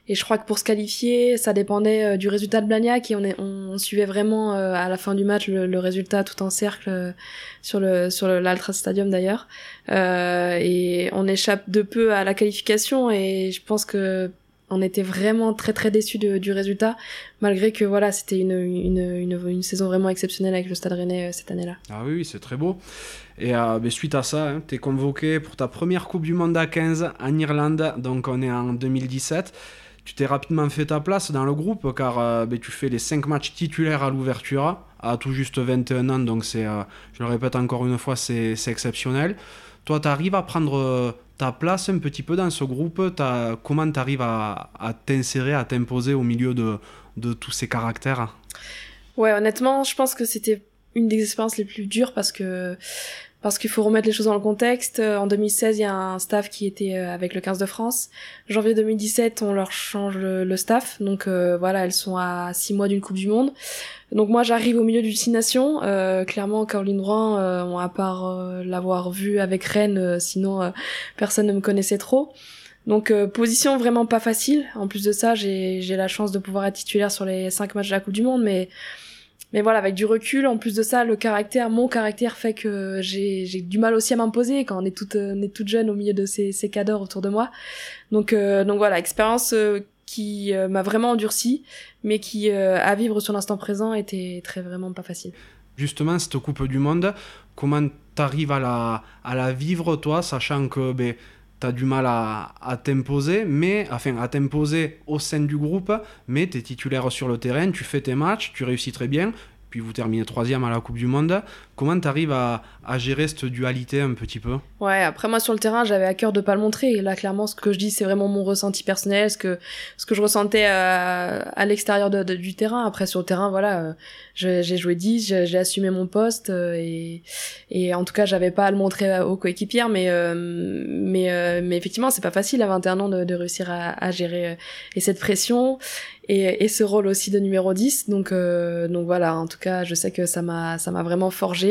et, je crois que pour se qualifier, ça dépendait euh, du résultat de Blagnac et on, suivait vraiment euh, à la fin du match le, résultat tout en cercle euh, sur le sur l'Altra Stadium d'ailleurs et on échappe de peu à la qualification et je pense que on était vraiment très très déçus du résultat, malgré que voilà, c'était une, une, saison vraiment exceptionnelle avec le Stade Rennais cette année-là. Ah oui, c'est très beau. Et ben, suite à ça, hein, tu es convoqué pour ta première Coupe du Monde à 15 en Irlande, donc on est en 2017. Tu t'es rapidement fait ta place dans le groupe car euh, ben, tu fais les 5 matchs titulaires à l'ouverture à tout juste 21 ans, donc c'est, euh, je le répète encore une fois, c'est, exceptionnel. Toi, tu arrives à prendre ta place un petit peu dans ce groupe Comment tu arrives à, t'insérer, à t'imposer au milieu de tous ces caractères Ouais, honnêtement, je pense que c'était une des expériences les plus dures parce que parce qu'il faut remettre les choses dans le contexte. En 2016, il y a un staff qui était avec le 15 de France. Janvier 2017, on leur change le, staff. Donc voilà, elles sont à six mois d'une Coupe du Monde. Donc moi, j'arrive au milieu du Six Nations. clairement, Caroline Rouen, à part l'avoir vue avec Rennes, sinon personne ne me connaissait trop. Donc euh, position vraiment pas facile. En plus de ça, j'ai la chance de pouvoir être titulaire sur les cinq matchs de la Coupe du Monde, mais mais voilà, avec du recul, en plus de ça, le caractère, mon caractère fait que j'ai du mal aussi à m'imposer quand on est toute on est toute jeune au milieu de ces ces cadors autour de moi. Donc euh, donc voilà, expérience euh, qui m'a vraiment endurci, mais qui à vivre sur l'instant présent était très vraiment pas facile. Justement, cette Coupe du Monde, comment t'arrives à la à la vivre toi, sachant que ben tu du mal à, à t'imposer, mais enfin à t'imposer au sein du groupe, mais tu es titulaire sur le terrain, tu fais tes matchs, tu réussis très bien, puis vous terminez troisième à la Coupe du Monde. Comment tu arrives à, gérer cette dualité un petit peu? Ouais, après moi sur le terrain, j'avais à cœur de pas le montrer. Et là, clairement, ce que je dis, c'est vraiment mon ressenti personnel, ce que, ce que je ressentais à, à l'extérieur du terrain. Après, sur le terrain, voilà, euh, j'ai joué 10, j'ai assumé mon poste euh, et, en tout cas, j'avais pas à le montrer aux coéquipières. Mais, euh, mais, mais effectivement, c'est pas facile à 21 ans de, réussir à, gérer et cette pression et, ce rôle aussi de numéro 10. Donc, donc voilà, en tout cas, je sais que ça m'a vraiment forgé.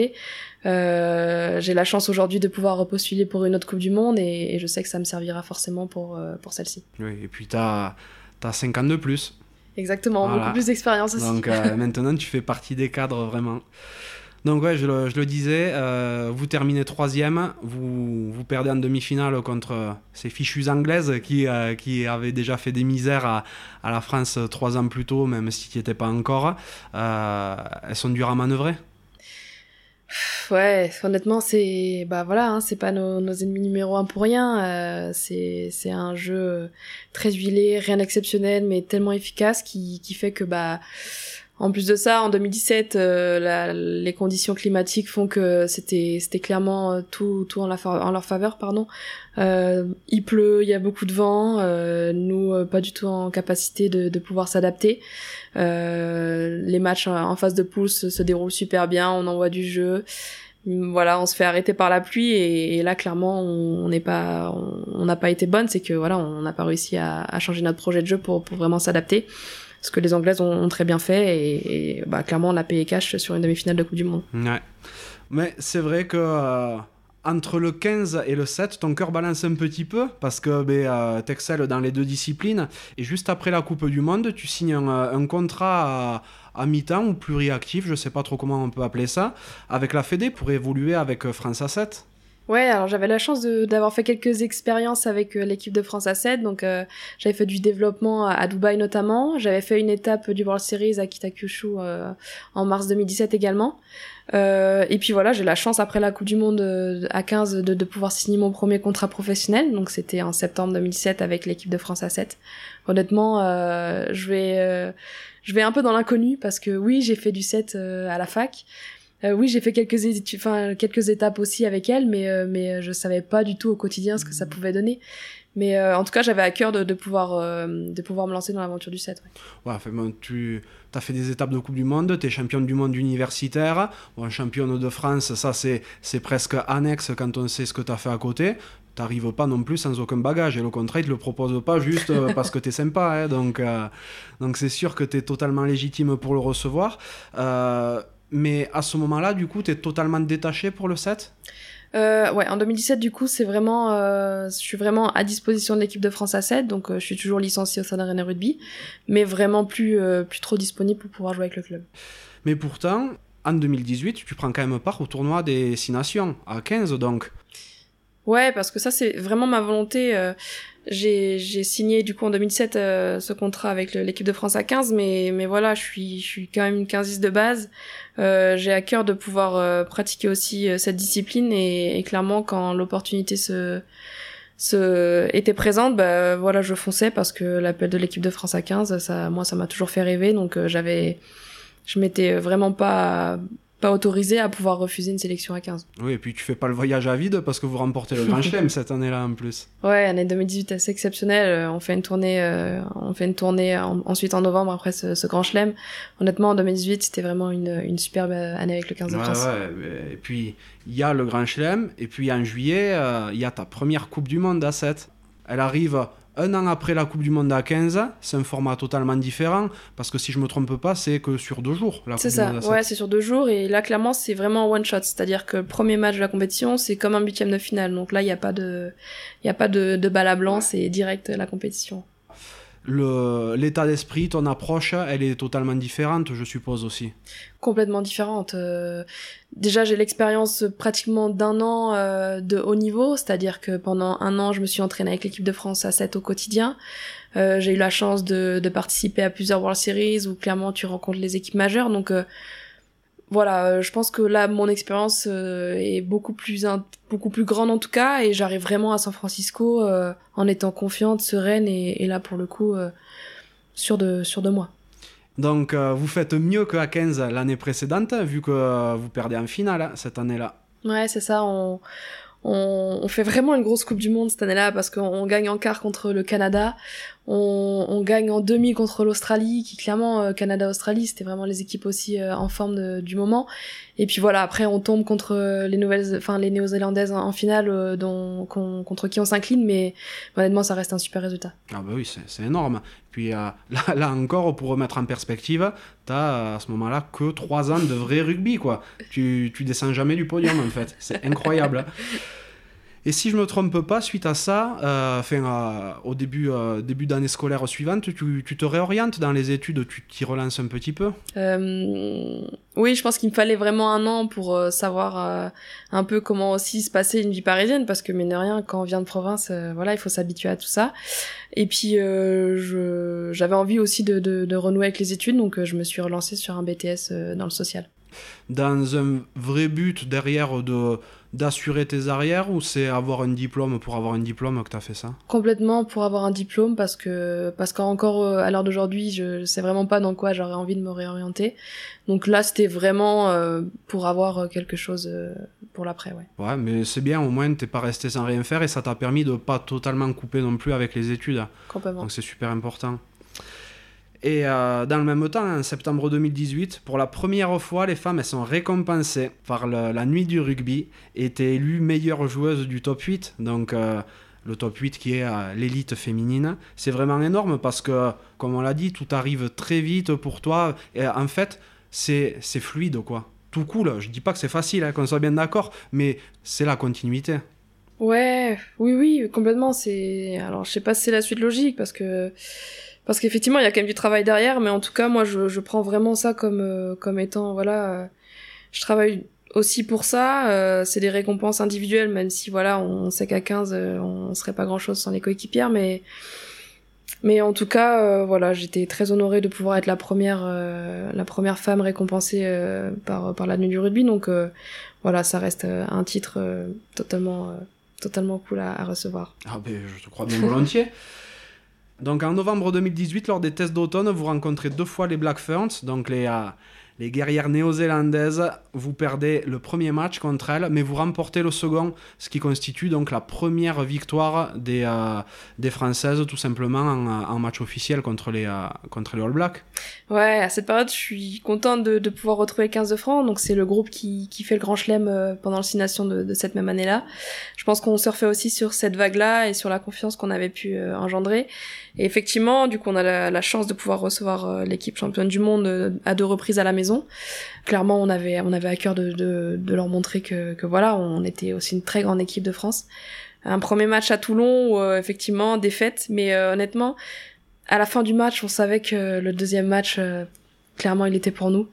Euh, j'ai la chance aujourd'hui de pouvoir repostuler pour une autre Coupe du Monde et, je sais que ça me servira forcément pour, euh, pour celle-ci. Oui, et puis tu as, as 5 ans de plus. Exactement, beaucoup plus d'expérience aussi. Donc euh, [LAUGHS] maintenant, tu fais partie des cadres vraiment. Donc ouais, je le, je le disais, euh, vous terminez troisième, vous, vous perdez en demi-finale contre ces fichues anglaises qui, euh, qui avaient déjà fait des misères à, à, la France trois ans plus tôt, même si tu n'y étais pas encore. Elles sont dures à manœuvrer? Ouais, honnêtement, c'est bah voilà, hein, c'est pas nos, ennemis numéro un pour rien. Euh, c'est c'est un jeu très huilé, rien d'exceptionnel, mais tellement efficace qui qui fait que bah en plus de ça, en 2017, euh, les conditions climatiques font que c'était c'était clairement euh, tout tout en, leur faveur, pardon. Euh, il pleut, il y a beaucoup de vent, euh, nous pas du tout en capacité de, de pouvoir s'adapter. Les matchs en phase de poule se, déroulent super bien, on envoie du jeu voilà, on se fait arrêter par la pluie et, là clairement on n'est pas, on n'a pas été bonne, c'est que voilà, on n'a pas réussi à, changer notre projet de jeu pour, vraiment s'adapter ce que les Anglaises ont, très bien fait et, bah, clairement on a payé cash sur une demi-finale de Coupe du Monde. Ouais. Mais c'est vrai que euh, entre le 15 et le 7, ton cœur balance un petit peu parce que ben, euh, t'excelles dans les deux disciplines et juste après la Coupe du Monde, tu signes un, un contrat à, mi-temps ou pluriactif, je sais pas trop comment on peut appeler ça, avec la Fédé pour évoluer avec euh, France A7. Ouais, alors j'avais la chance d'avoir fait quelques expériences avec euh, l'équipe de France à 7, donc euh, j'avais fait du développement à, Dubaï notamment, j'avais fait une étape du World Series à Kitakyushu euh, en mars 2017 également. et puis voilà, j'ai la chance après la Coupe du Monde à 15 de, de, pouvoir signer mon premier contrat professionnel, donc c'était en septembre 2017 avec l'équipe de France à 7. Honnêtement, je vais je vais un peu dans l'inconnu parce que oui, j'ai fait du 7 à la fac. Euh, oui, j'ai fait quelques étapes aussi avec elle, mais euh, mais euh, je savais pas du tout au quotidien ce que ça pouvait donner. Mais en tout cas, j'avais à cœur de, pouvoir me lancer dans l'aventure du 7. Ouais, tu as fait des étapes de Coupe du Monde, tu es championne du monde universitaire, bon, championne de France, ça c'est presque annexe quand on sait ce que tu as fait à côté t'arrives pas non plus sans aucun bagage. Et le contrat, il te le propose pas juste parce que tu es sympa. Hein, donc, c'est sûr que tu es totalement légitime pour le recevoir. Euh, mais à ce moment-là, du coup, tu es totalement détaché pour le 7 euh, ouais, en 2017, du coup, c'est vraiment, euh, je suis vraiment à disposition de l'équipe de France à 7, donc euh, je suis toujours licencié au sein d'Arena Rugby, mais vraiment plus, plus trop disponible pour pouvoir jouer avec le club. Mais pourtant, en 2018, tu prends quand même part au tournoi des 6 nations, à 15 donc. Ouais, parce que ça, c'est vraiment ma volonté. Euh, j'ai, signé du coup en 2007 euh, ce contrat avec l'équipe de France à 15, mais, mais voilà, je suis, je suis quand même une 15 de base. Euh, j'ai à cœur de pouvoir euh, pratiquer aussi cette discipline et, et clairement quand l'opportunité se, se était présente, bah voilà, je fonçais parce que l'appel de l'équipe de France à 15, ça, moi, ça m'a toujours fait rêver, donc j'avais, je m'étais vraiment pas pas autorisé à pouvoir refuser une sélection à 15. Oui, et puis tu fais pas le voyage à vide parce que vous remportez le Grand [LAUGHS] Chelem cette année-là en plus. Ouais, année 2018 assez exceptionnelle. On fait une tournée, euh, on fait une tournée ensuite en novembre après ce, ce Grand Chelem. Honnêtement, en 2018, c'était vraiment une, une superbe année avec le 15 de Ouais, France. ouais, et puis il y a le Grand Chelem, et puis en juillet, euh, il y a ta première Coupe du Monde à 7. Elle arrive un an après la Coupe du Monde à 15, c'est un format totalement différent, parce que si je me trompe pas, c'est que sur deux jours C'est ça, Monde à 7. ouais, c'est sur deux jours et là clairement c'est vraiment one shot, c'est-à-dire que le premier match de la compétition c'est comme un huitième de finale, donc là il y a pas de, il y a pas de, de balle à blanc, c'est direct la compétition. L'état d'esprit, ton approche, elle est totalement différente, je suppose aussi. complètement différente. Euh, déjà, j'ai l'expérience pratiquement d'un an euh, de haut niveau, c'est-à-dire que pendant un an, je me suis entraînée avec l'équipe de France à 7 au quotidien. Euh, j'ai eu la chance de, de participer à plusieurs World Series où clairement tu rencontres les équipes majeures. Donc euh, voilà, euh, je pense que là, mon expérience euh, est beaucoup plus in- beaucoup plus grande en tout cas, et j'arrive vraiment à San Francisco euh, en étant confiante, sereine et, et là pour le coup euh, sûre de sûre de moi. Donc vous faites mieux qu'à 15 l'année précédente, vu que vous perdez en finale hein, cette année-là. Ouais, c'est ça. On, on, on fait vraiment une grosse Coupe du Monde cette année-là parce qu'on on gagne en quart contre le Canada. On, on gagne en demi contre l'Australie, qui clairement, euh, Canada-Australie, c'était vraiment les équipes aussi euh, en forme de- du moment. Et puis voilà, après on tombe contre euh, les nouvelles, enfin les Néo-Zélandaises en, en finale, euh, dont, contre qui on s'incline, mais honnêtement, ça reste un super résultat. Ah bah oui, c'est énorme. Puis [LAUGHS] là, là encore, pour remettre en perspective, t'as à ce moment-là que 3 ans de vrai rugby, quoi. Tu, tu descends jamais du podium, en fait. C'est incroyable. [LAUGHS] Et si je me trompe pas, suite à ça, euh, enfin, euh, au début, euh, début d'année scolaire suivante, tu, tu te réorientes dans les études, tu t'y relances un petit peu? Euh, oui, je pense qu'il me fallait vraiment un an pour savoir un peu comment aussi se passer une vie parisienne, parce que mine de rien, quand on vient de province, voilà, il faut s'habituer à tout ça. Et puis, j'avais envie aussi de, de, de renouer avec les études, donc je me suis relancée sur un BTS dans le social. Dans un vrai but derrière de d'assurer tes arrières ou c'est avoir un diplôme pour avoir un diplôme que t'as fait ça? Complètement pour avoir un diplôme, parce que parce qu'encore euh, à l'heure d'aujourd'hui, je sais vraiment pas dans quoi j'aurais envie de me réorienter. Donc là, c'était vraiment euh, pour avoir euh, quelque chose euh, pour l'après, ouais. Ouais, mais c'est bien, au moins t'es pas resté sans rien faire et ça t'a permis de pas totalement couper non plus avec les études. Complètement. Donc c'est super important. Et euh, dans le même temps, en septembre 2018, pour la première fois, les femmes elles sont récompensées par la nuit du rugby et étaient élues meilleure joueuse du top 8. Donc euh, le top 8 qui est euh, l'élite féminine. C'est vraiment énorme parce que, comme on l'a dit, tout arrive très vite pour toi. Et en fait, c'est c'est fluide quoi. Tout cool. Je dis pas que c'est facile, hein, qu'on soit bien d'accord, mais c'est la continuité. Ouais, oui, oui, complètement. C'est alors je sais pas si c'est la suite logique parce que parce qu'effectivement il y a quand même du travail derrière, mais en tout cas moi je, je prends vraiment ça comme euh, comme étant voilà, euh, je travaille aussi pour ça. euh, c'est des récompenses individuelles, même si voilà on sait qu'à 15 euh, on serait pas grand chose sans les coéquipières, mais mais en tout cas euh, voilà j'étais très honorée de pouvoir être la première euh, la première femme récompensée euh, par par la nuit du rugby, donc euh, voilà ça reste un titre euh, totalement euh, totalement cool à, à recevoir. Ah ben, je te crois bien volontiers. [LAUGHS] Donc en novembre 2018, lors des tests d'automne, vous rencontrez deux fois les Black Ferns, donc les, euh, les guerrières néo-zélandaises. Vous perdez le premier match contre elles, mais vous remportez le second, ce qui constitue donc la première victoire des, euh, des Françaises, tout simplement en, match officiel contre les, euh, contre les All Blacks. Ouais, à cette période, je suis contente de, pouvoir retrouver 15 de francs. Donc c'est le groupe qui, qui fait le grand chelem euh, pendant le Six Nations de, cette même année-là. Je pense qu'on surfait aussi sur cette vague-là et sur la confiance qu'on avait pu engendrer. Et effectivement, du coup, on a la, chance de pouvoir recevoir euh, l'équipe championne du monde euh, à deux reprises à la maison. Clairement, on avait, on avait à cœur de, de, de leur montrer que, que voilà, on était aussi une très grande équipe de France. Un premier match à Toulon où euh, effectivement défaite, mais euh, honnêtement, à la fin du match, on savait que le deuxième match, euh, clairement, il était pour nous.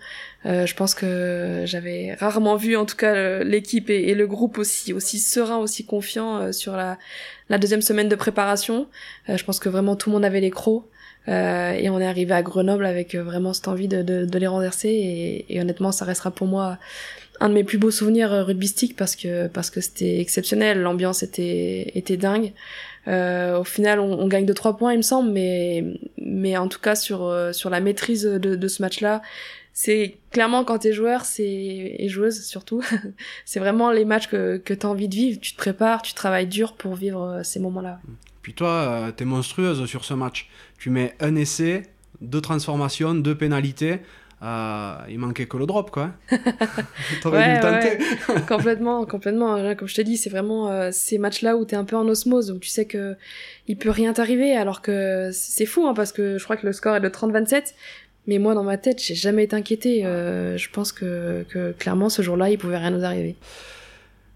Euh, je pense que j'avais rarement vu, en tout cas, l'équipe et, et le groupe aussi aussi serein, aussi confiant euh, sur la, la deuxième semaine de préparation. Euh, je pense que vraiment tout le monde avait les crocs. Euh, et on est arrivé à Grenoble avec euh, vraiment cette envie de, les renverser. Et, honnêtement, ça restera pour moi un de mes plus beaux souvenirs rugbystiques parce que parce que c'était exceptionnel. L'ambiance était était dingue. Euh, au final, on, gagne de trois points, il me semble, mais mais en tout cas sur sur la maîtrise de, de ce match-là, c'est clairement quand t'es joueur c'est et joueuse surtout [LAUGHS] c'est vraiment les matchs que que t'as envie de vivre tu te prépares tu travailles dur pour vivre euh, ces moments là puis toi euh, t'es monstrueuse sur ce match tu mets un essai deux transformations deux pénalités euh, il manquait que le drop, quoi. [LAUGHS] T'aurais dû le tenter. [LAUGHS] complètement, complètement. Comme je te dis, c'est vraiment euh, ces matchs-là où t'es un peu en osmose, où tu sais que il peut rien t'arriver, alors que c'est fou, hein, parce que je crois que le score est de 30-27. Mais moi, dans ma tête, j'ai jamais été inquiété. Euh, je pense que, que clairement, ce jour-là, il pouvait rien nous arriver.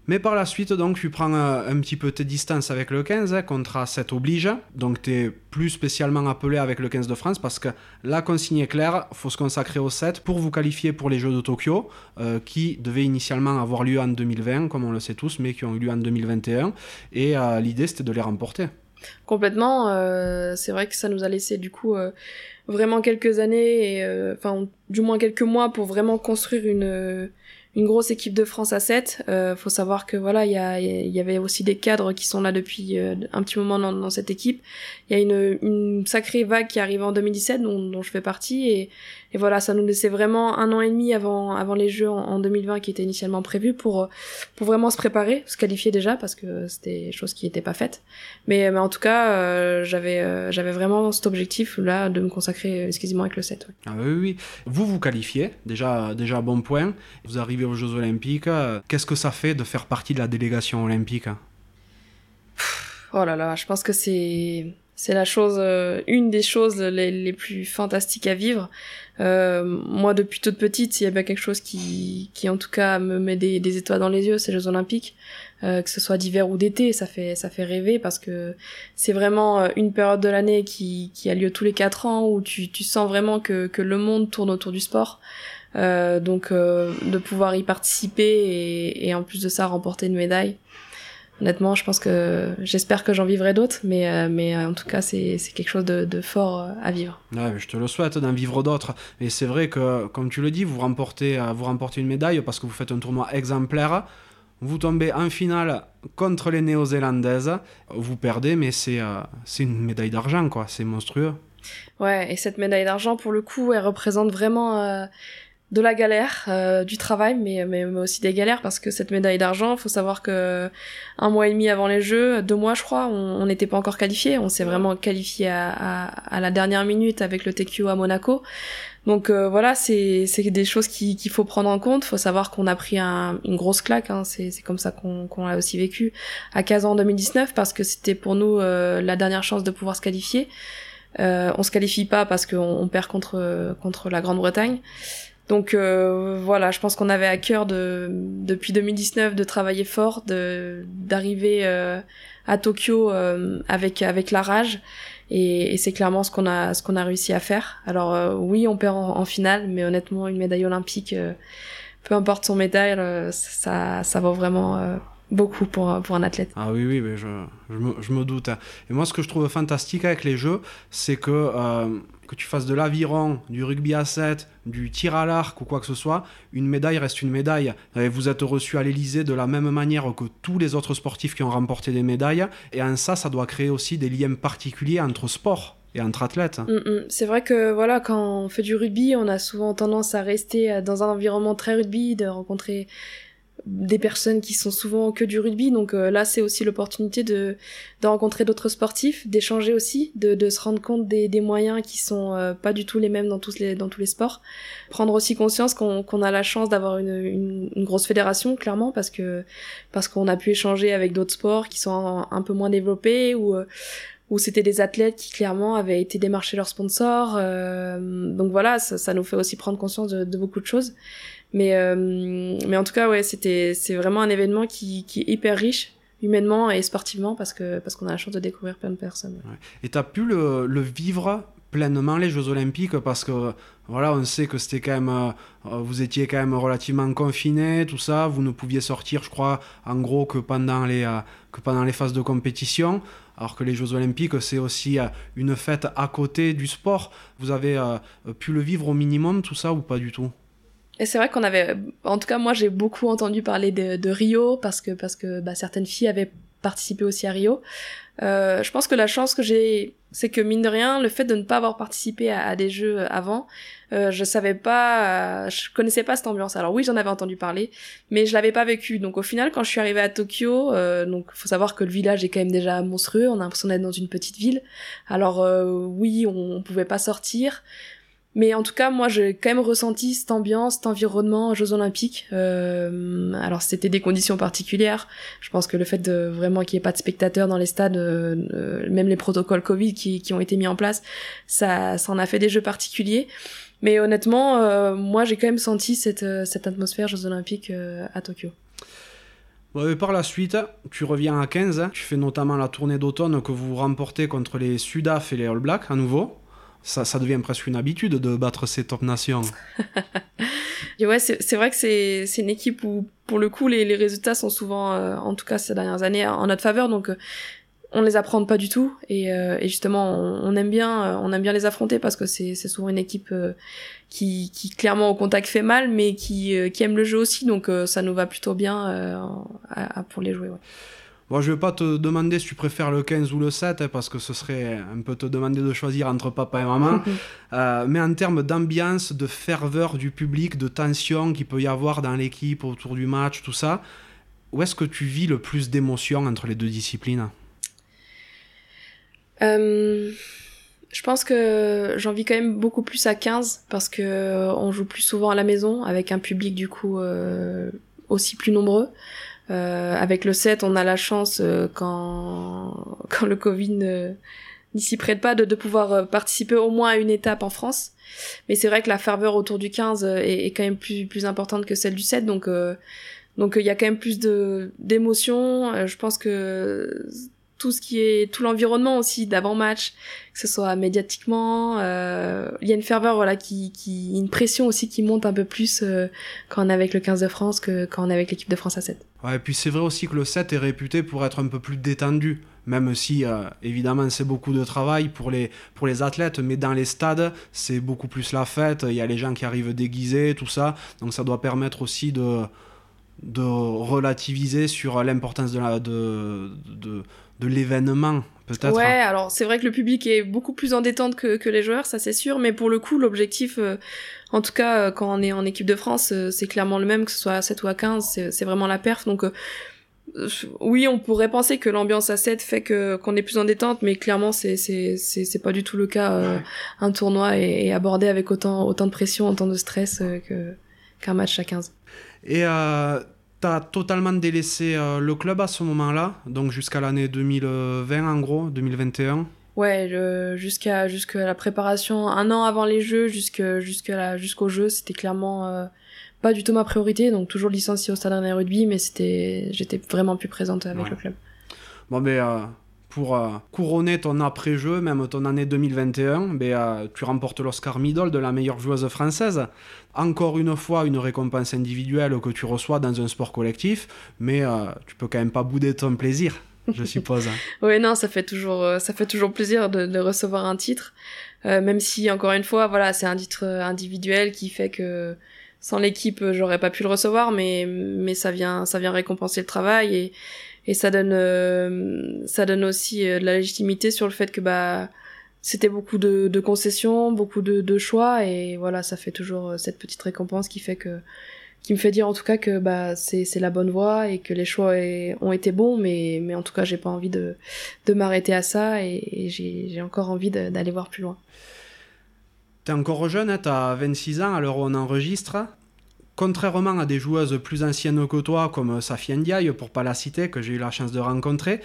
Mais par la suite, donc, tu prends euh, un, petit peu tes distances avec le 15, hein, contrat 7 oblige. Donc, tu es plus spécialement appelé avec le 15 de France parce que la consigne est claire, il faut se consacrer au 7 pour vous qualifier pour les Jeux de Tokyo, euh, qui devaient initialement avoir lieu en 2020, comme on le sait tous, mais qui ont eu lieu en 2021. Et euh, l'idée, c'était de les remporter. Complètement. c'est vrai que ça nous a laissé, du coup, vraiment quelques années, et enfin, du moins quelques mois pour vraiment construire une une grosse équipe de France à 7. Euh, faut savoir que voilà, il y, a, y avait aussi des cadres qui sont là depuis euh, un petit moment dans, dans cette équipe. Il y a une, une, sacrée vague qui arrive en 2017 dont, dont je fais partie et, et, voilà, ça nous laissait vraiment un an et demi avant avant les Jeux en, 2020 qui étaient initialement prévus pour pour vraiment se préparer, se qualifier déjà parce que c'était chose qui n'était pas faite. Mais, mais en tout cas, euh, j'avais euh, j'avais vraiment cet objectif là de me consacrer exclusivement avec le 7. Ah oui, oui, vous vous qualifiez déjà déjà bon point. Vous arrivez aux Jeux Olympiques. Qu'est-ce que ça fait de faire partie de la délégation olympique? Oh là là, je pense que c'est c'est la chose, euh, une des choses les, les, plus fantastiques à vivre. Euh, moi, depuis toute petite, s'il y a bien quelque chose qui, qui en tout cas me met des, des étoiles dans les yeux, c'est les Jeux Olympiques. Euh, que ce soit d'hiver ou d'été, ça fait ça fait rêver parce que c'est vraiment euh, une période de l'année qui, qui a lieu tous les quatre ans où tu, tu sens vraiment que, que le monde tourne autour du sport. Euh, donc de pouvoir y participer et, et, en plus de ça remporter une médaille. Honnêtement, je pense que j'espère que j'en vivrai d'autres, mais, euh, mais en tout cas, c'est quelque chose de, de, fort à vivre. Ouais, je te le souhaite d'en vivre d'autres. Et c'est vrai que, comme tu le dis, vous remportez, vous remportez une médaille parce que vous faites un tournoi exemplaire. Vous tombez en finale contre les Néo-Zélandaises. Vous perdez, mais c'est c'est une médaille d'argent, quoi. C'est monstrueux. Ouais, et cette médaille d'argent, pour le coup, elle représente vraiment de la galère, euh, du travail, mais, mais, aussi des galères parce que cette médaille d'argent, faut savoir que un mois et demi avant les Jeux, deux mois je crois, on n'était pas encore qualifié. On s'est vraiment qualifié à, à, la dernière minute avec le TQ à Monaco. Donc euh, voilà, c'est des choses qu'il faut prendre en compte. Faut savoir qu'on a pris un, une grosse claque. Hein. C'est comme ça qu'on qu'on l'a aussi vécu à Kazan en 2019 parce que c'était pour nous euh, la dernière chance de pouvoir se qualifier. Euh, on se qualifie pas parce qu'on on perd contre contre la Grande-Bretagne. Donc euh, voilà, je pense qu'on avait à cœur de depuis 2019 de travailler fort, d'arriver euh, à Tokyo euh, avec avec la rage et, et c'est clairement ce qu'on a ce a réussi à faire. Alors oui, on perd en, finale, mais honnêtement une médaille olympique, peu importe son médaille, ça ça vaut vraiment beaucoup pour, pour un athlète. Ah oui, oui, mais je, je, me, je me doute. Hein. Et moi, ce que je trouve fantastique avec les jeux, c'est que euh, que tu fasses de l'aviron, du rugby à 7, du tir à l'arc ou quoi que ce soit, une médaille reste une médaille. vous êtes reçu à l'Elysée de la même manière que tous les autres sportifs qui ont remporté des médailles. Et en ça, ça doit créer aussi des liens particuliers entre sports et entre athlètes. Mm, mm. C'est vrai que voilà, quand on fait du rugby, on a souvent tendance à rester dans un environnement très rugby, de rencontrer des personnes qui sont souvent que du rugby. Donc euh, là c'est aussi l'opportunité de, de rencontrer d'autres sportifs d'échanger aussi de, de se rendre compte des, des moyens qui sont euh, pas du tout les mêmes dans tous les dans tous les sports. Prendre aussi conscience qu'on qu'on a la chance d'avoir une, une, grosse fédération clairement parce que parce qu'on a pu échanger avec d'autres sports qui sont un, peu moins développés ou euh, où c'était des athlètes qui clairement avaient été démarcher leurs sponsors. Donc voilà ça, ça, nous fait aussi prendre conscience de, de beaucoup de choses mais, euh, mais en tout cas, ouais, c'était, c'est vraiment un événement qui, qui est hyper riche humainement et sportivement parce que parce qu'on a la chance de découvrir plein de personnes. Et tu as pu le, le, vivre pleinement les Jeux Olympiques parce que voilà, on sait que c'était quand même euh, vous étiez quand même relativement confiné, tout ça, vous ne pouviez sortir, je crois, en gros que pendant les euh, que pendant les phases de compétition. Alors que les Jeux Olympiques, c'est aussi une fête à côté du sport. Vous avez pu le vivre au minimum, tout ça, ou pas du tout? Et c'est vrai qu'on avait, en tout cas moi j'ai beaucoup entendu parler de, de, Rio parce que parce que bah, certaines filles avaient participer aussi à Rio. Euh, je pense que la chance que j'ai, c'est que mine de rien, le fait de ne pas avoir participé à, des jeux avant, euh, je savais pas, je connaissais pas cette ambiance. Alors oui, j'en avais entendu parler, mais je l'avais pas vécu. Donc au final, quand je suis arrivée à Tokyo, euh, donc faut savoir que le village est quand même déjà monstrueux. On a l'impression d'être dans une petite ville. Alors euh, oui, on, on pouvait pas sortir. Mais en tout cas, moi, j'ai quand même ressenti cette ambiance, cet environnement aux Jeux Olympiques. Euh, alors, c'était des conditions particulières. Je pense que le fait de vraiment qu'il n'y ait pas de spectateurs dans les stades, euh, même les protocoles Covid qui, ont été mis en place, ça, en a fait des jeux particuliers. Mais honnêtement, euh, moi, j'ai quand même senti cette, atmosphère Jeux Olympiques à Tokyo. Par la suite, tu reviens à 15, tu fais notamment la tournée d'automne que vous remportez contre les Sudaf et les All Blacks à nouveau ça, ça, devient presque une habitude de battre ces top nations. [LAUGHS] ouais, c'est vrai que c'est une équipe où, pour le coup, les, les résultats sont souvent, euh, en tout cas ces dernières années, en notre faveur. Donc, euh, on les apprend pas du tout. Et, euh, et justement, on, aime bien, on aime bien les affronter parce que c'est souvent une équipe qui, qui, clairement, au contact fait mal, mais qui, qui aime le jeu aussi. Donc, ça nous va plutôt bien à, pour les jouer. Ouais. Bon, je vais pas te demander si tu préfères le 15 ou le 7, hein, parce que ce serait un peu te demander de choisir entre papa et maman. [LAUGHS] euh, mais en termes d'ambiance, de ferveur du public, de tension qu'il peut y avoir dans l'équipe autour du match, tout ça, où est-ce que tu vis le plus d'émotions entre les deux disciplines? Euh, Je pense que j'en vis quand même beaucoup plus à 15, parce que on joue plus souvent à la maison, avec un public du coup euh, aussi plus nombreux. Euh, avec le 7, on a la chance euh, quand [LAUGHS] quand le Covid n'y s'y prête pas de, de pouvoir euh, participer au moins à une étape en France. Mais c'est vrai que la ferveur autour du 15 est, est, quand même plus plus importante que celle du 7, donc donc il y a quand même plus de d'émotions. je pense que tout ce qui est tout l'environnement aussi d'avant match que ce soit médiatiquement euh, il y a une ferveur voilà qui qui une pression aussi qui monte un peu plus euh, quand on est avec le 15 de France que quand on est avec l'équipe de France à 7 ouais et puis c'est vrai aussi que le 7 est réputé pour être un peu plus détendu même si euh, évidemment c'est beaucoup de travail pour les pour les athlètes mais dans les stades c'est beaucoup plus la fête il y a les gens qui arrivent déguisés tout ça donc ça doit permettre aussi de de relativiser sur l'importance de la de, de de l'événement, peut-être. Ouais, alors c'est vrai que le public est beaucoup plus en détente que, que les joueurs, ça c'est sûr, mais pour le coup, l'objectif, euh, en tout cas euh, quand on est en équipe de France, euh, c'est clairement le même, que ce soit à 7 ou à 15, c'est vraiment la perf, donc oui, on pourrait penser que l'ambiance à 7 fait que qu'on est plus en détente, mais clairement c'est c'est c'est pas du tout le cas. Un tournoi est, abordé avec autant autant de pression, autant de stress que qu'un match à 15. Et totalement délaissé euh, le club à ce moment-là, donc jusqu'à l'année 2020 en gros, 2021 Ouais, jusqu'à jusqu'à la préparation, un an avant les Jeux, jusqu'à jusqu'au jeu, c'était clairement euh, pas du tout ma priorité, donc toujours licencié au Stade Rennais Rugby, mais c'était j'étais vraiment plus présente avec le club. Bon, mais euh, pour euh, couronner ton après-jeu, même ton année 2021, ben, euh, tu remportes l'Oscar Middle de la meilleure joueuse française. Encore une fois, une récompense individuelle que tu reçois dans un sport collectif, mais euh, tu peux quand même pas bouder ton plaisir, je suppose. [LAUGHS] oui, non, ça fait toujours, ça fait toujours plaisir de, de recevoir un titre, même si encore une fois, voilà, c'est un titre individuel qui fait que sans l'équipe, j'aurais pas pu le recevoir, mais mais ça vient, ça vient récompenser le travail et et ça donne euh, ça donne aussi euh, de la légitimité sur le fait que bah c'était beaucoup de, concessions, beaucoup de, choix et voilà ça fait toujours euh, cette petite récompense qui fait que qui me fait dire en tout cas que bah c'est la bonne voie et que les choix ont été bons mais mais en tout cas j'ai pas envie de de m'arrêter à ça et, j'ai encore envie d'aller voir plus loin. T'es encore jeune, hein, t'as 26 ans alors on enregistre. Contrairement à des joueuses plus anciennes que toi, comme Safia Ndiaye, pour pas la citer, que j'ai eu la chance de rencontrer,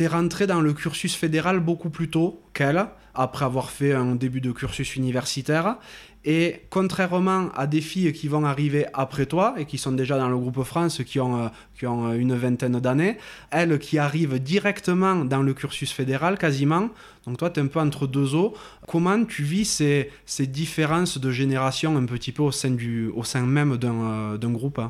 t'es rentré dans le cursus fédéral beaucoup plus tôt qu'elle, après avoir fait un début de cursus universitaire. Et contrairement à des filles qui vont arriver après toi et qui sont déjà dans le groupe France, qui ont, euh, qui ont euh, une vingtaine d'années, elles qui arrivent directement dans le cursus fédéral quasiment, donc toi tu es un peu entre deux eaux, comment tu vis ces, ces différences de génération un petit peu au sein, du, au sein même d'un euh, groupe?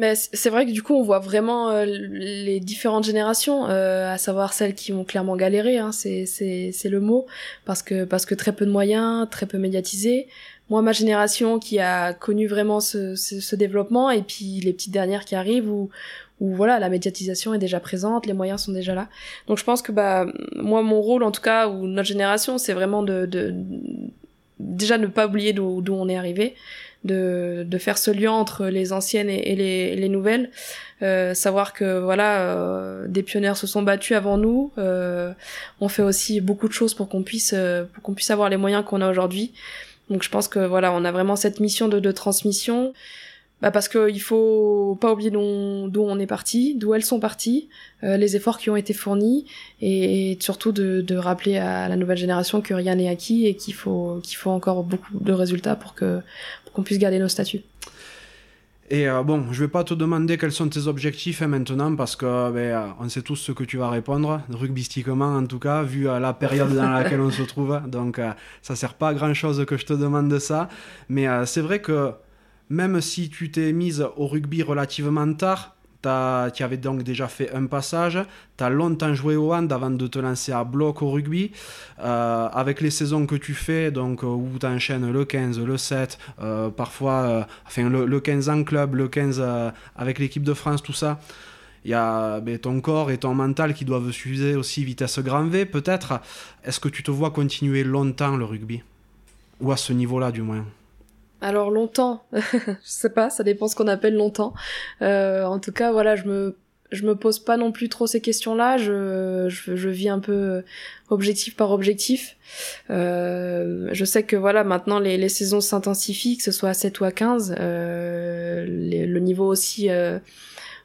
Mais c'est vrai que du coup, on voit vraiment euh, les différentes générations, euh, à savoir celles qui ont clairement galéré, hein, c'est c'est le mot, parce que parce que très peu de moyens, très peu médiatisés. Moi, ma génération qui a connu vraiment ce, ce, ce développement, et puis les petites dernières qui arrivent où où voilà la médiatisation est déjà présente, les moyens sont déjà là. Donc je pense que bah moi mon rôle en tout cas ou notre génération c'est vraiment de, de déjà ne pas oublier d'où on est arrivé, de, de faire ce lien entre les anciennes et, les, les, nouvelles, euh, savoir que voilà euh, des pionniers se sont battus avant nous, euh, on fait aussi beaucoup de choses pour qu'on puisse euh, pour qu'on puisse avoir les moyens qu'on a aujourd'hui. Donc je pense que voilà on a vraiment cette mission de, de transmission. Bah parce qu'il faut pas oublier d'où on est parti, d'où elles sont parties, euh, les efforts qui ont été fournis, et, surtout de, de, rappeler à la nouvelle génération que rien n'est acquis et qu'il faut qu'il faut encore beaucoup de résultats pour que qu'on puisse garder nos statuts. Et euh, bon, je vais pas te demander quels sont tes objectifs hein, maintenant parce que ben, euh, on sait tous ce que tu vas répondre, rugbystiquement en tout cas, vu la période dans laquelle on se trouve. [LAUGHS] Donc ça sert pas à grand chose que je te demande ça. Mais c'est vrai que même si tu t'es mise au rugby relativement tard, tu avais donc déjà fait un passage, tu as longtemps joué au hand avant de te lancer à bloc au rugby. Euh, avec les saisons que tu fais, donc euh, où tu enchaînes le 15, le 7, euh, parfois enfin, le, 15 en club, le 15 avec l'équipe de France, tout ça. Il y a ben, ton corps et ton mental qui doivent s'user aussi vitesse grand V, peut-être. Est-ce que tu te vois continuer longtemps le rugby? Ou à ce niveau-là, du moins? Alors longtemps, [LAUGHS] je sais pas, ça dépend ce qu'on appelle longtemps. Euh, en tout cas, voilà, je me je me pose pas non plus trop ces questions-là. Je, je, vis un peu objectif par objectif. Euh, je sais que voilà, maintenant les, les saisons s'intensifient, que ce soit à 7 ou à 15. Euh, le niveau aussi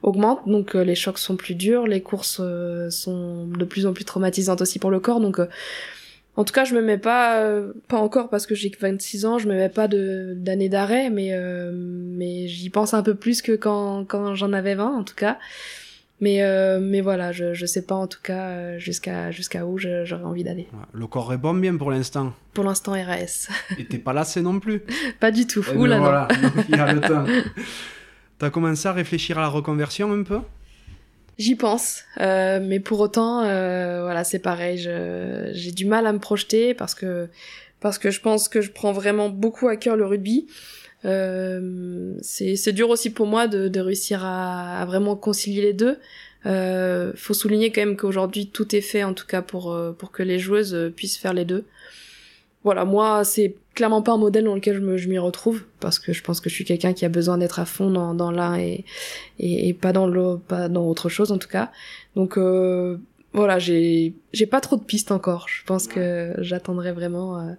augmente, donc les chocs sont plus durs, les courses sont de plus en plus traumatisantes aussi pour le corps. Donc en tout cas, je me mets pas, euh, pas encore parce que j'ai 26 ans, je me mets pas de d'année d'arrêt, mais euh, mais j'y pense un peu plus que quand quand j'en avais 20 en tout cas. Mais euh, mais voilà, je je sais pas en tout cas jusqu'à jusqu'à où j'aurais envie d'aller. Le corps répond bien pour l'instant. Pour l'instant RAS. Et t'es pas lassé non plus. [LAUGHS] pas du tout. Eh Oula ben voilà, [LAUGHS] il y a le temps. T'as commencé à réfléchir à la reconversion un peu? J'y pense, euh, mais pour autant, euh, voilà, c'est pareil. J'ai du mal à me projeter parce que parce que je pense que je prends vraiment beaucoup à cœur le rugby. Euh, c'est dur aussi pour moi de, de réussir à, à, vraiment concilier les deux. Euh, faut souligner quand même qu'aujourd'hui tout est fait, en tout cas pour euh, pour que les joueuses puissent faire les deux voilà, moi, c'est clairement pas un modèle dans lequel je, m'y retrouve parce que je pense que je suis quelqu'un qui a besoin d'être à fond dans, dans l'un et, et, pas dans l'autre, pas dans autre chose en tout cas. Donc euh, voilà, j'ai pas trop de pistes encore. Je pense que j'attendrai vraiment euh,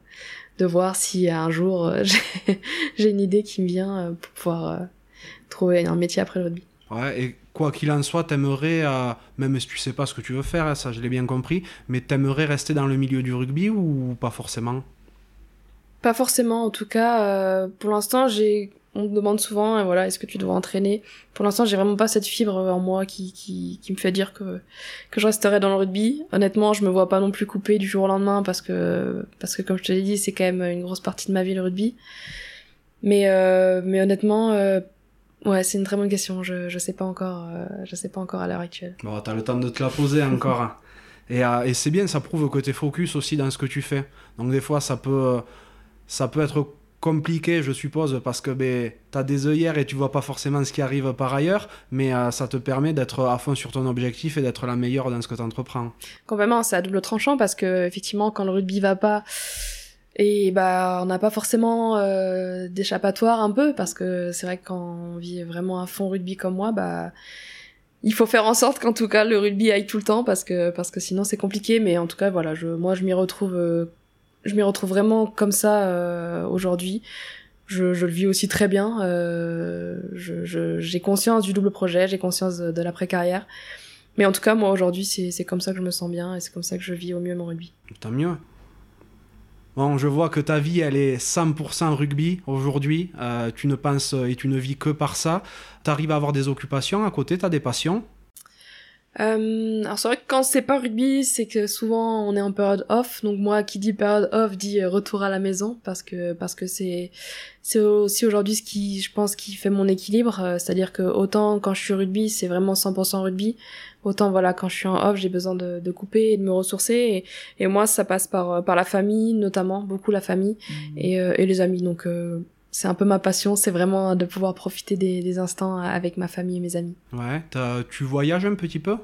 de voir si un jour euh, [LAUGHS] j'ai, une idée qui me vient pour pouvoir trouver un métier après le rugby. Ouais, et quoi qu'il en soit, t'aimerais, même si tu sais pas ce que tu veux faire, ça je l'ai bien compris, mais t'aimerais rester dans le milieu du rugby ou pas forcément? Pas forcément, en tout cas. Euh, pour l'instant, j'ai. On me demande souvent, voilà, est-ce que tu dois entraîner? Pour l'instant, j'ai vraiment pas cette fibre en moi qui, qui, qui me fait dire que que je resterai dans le rugby. Honnêtement, je me vois pas non plus couper du jour au lendemain parce que parce que comme je te l'ai dit, c'est quand même une grosse partie de ma vie le rugby. Mais euh, mais honnêtement, euh, ouais, c'est une très bonne question. Je je sais pas encore, euh, je sais pas encore à l'heure actuelle. Bon, t'as le temps de te la poser encore. [LAUGHS] Et, euh, et c'est bien, ça prouve que t'es focus aussi dans ce que tu fais. Donc des fois, ça peut ça peut être compliqué, je suppose, parce que ben, tu as des œillères et tu vois pas forcément ce qui arrive par ailleurs, mais euh, ça te permet d'être à fond sur ton objectif et d'être la meilleure dans ce que tu entreprends. Complètement, c'est à double tranchant parce que effectivement, quand le rugby va pas, et bah on n'a pas forcément euh, d'échappatoire un peu parce que c'est vrai que quand on vit vraiment à fond rugby comme moi, bah il faut faire en sorte qu'en tout cas le rugby aille tout le temps parce que parce que sinon c'est compliqué. Mais en tout cas voilà, je moi je m'y retrouve euh, je m'y retrouve vraiment comme ça euh, aujourd'hui. Je, le vis aussi très bien. Euh, j'ai conscience du double projet, j'ai conscience de, de l'après-carrière. Mais en tout cas, moi aujourd'hui, c'est comme ça que je me sens bien et c'est comme ça que je vis au mieux mon rugby. Tant mieux. Bon, je vois que ta vie, elle est 100% rugby aujourd'hui. Euh, tu ne penses et tu ne vis que par ça. Tu arrives à avoir des occupations à côté, tu as des passions euh, alors c'est vrai que quand c'est pas rugby, c'est que souvent on est en période off. Donc moi qui dit période off dit euh, retour à la maison parce que parce que c'est c'est aussi aujourd'hui ce qui je pense qui fait mon équilibre, euh, c'est-à-dire que autant quand je suis rugby, c'est vraiment 100% rugby, autant voilà quand je suis en off, j'ai besoin de, de couper et de me ressourcer et, et moi ça passe par par la famille notamment, beaucoup la famille mmh. et, et les amis. Donc c'est un peu ma passion, c'est vraiment de pouvoir profiter des, des, instants avec ma famille et mes amis. Ouais, tu voyages un petit peu?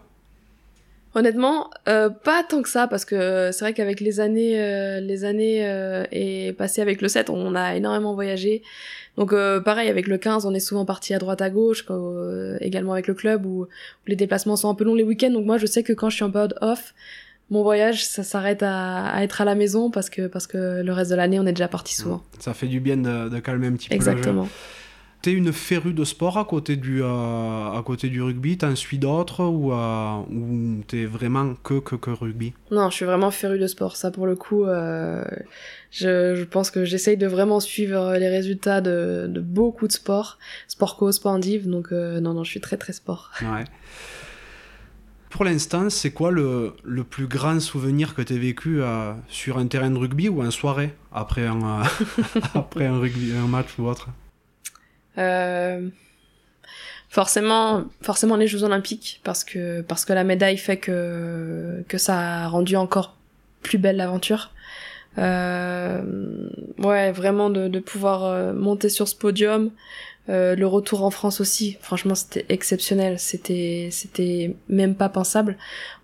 Honnêtement, euh, pas tant que ça parce que c'est vrai qu'avec les années, euh, les années euh, et passées avec le 7, on a énormément voyagé. Donc euh, pareil avec le 15, on est souvent parti à droite à gauche, euh, également avec le club où, où, les déplacements sont un peu longs les week-ends. Donc moi je sais que quand je suis en période off, mon voyage ça s'arrête à, à, être à la maison parce que parce que le reste de l'année on est déjà parti souvent. Ça fait du bien de, de calmer un petit peu. Exactement. T'es une férue de sport à côté du, euh, à côté du rugby? T'en suis d'autres ou, euh, ou t'es vraiment que, que, que rugby? Non, je suis vraiment férue de sport. Ça, pour le coup, euh, je, je pense que j'essaye de vraiment suivre les résultats de, de beaucoup de sports. Sport co, sport div. Donc, euh, non, non, je suis très, très sport. Ouais. Pour l'instant, c'est quoi le, le, plus grand souvenir que tu as vécu euh, sur un terrain de rugby ou en soirée après un, euh, [LAUGHS] après un, rugby, un match ou autre? Euh, forcément, forcément les Jeux Olympiques parce que parce que la médaille fait que que ça a rendu encore plus belle l'aventure. Ouais, vraiment de, pouvoir monter sur ce podium, euh, le retour en France aussi. Franchement, c'était exceptionnel. C'était c'était même pas pensable.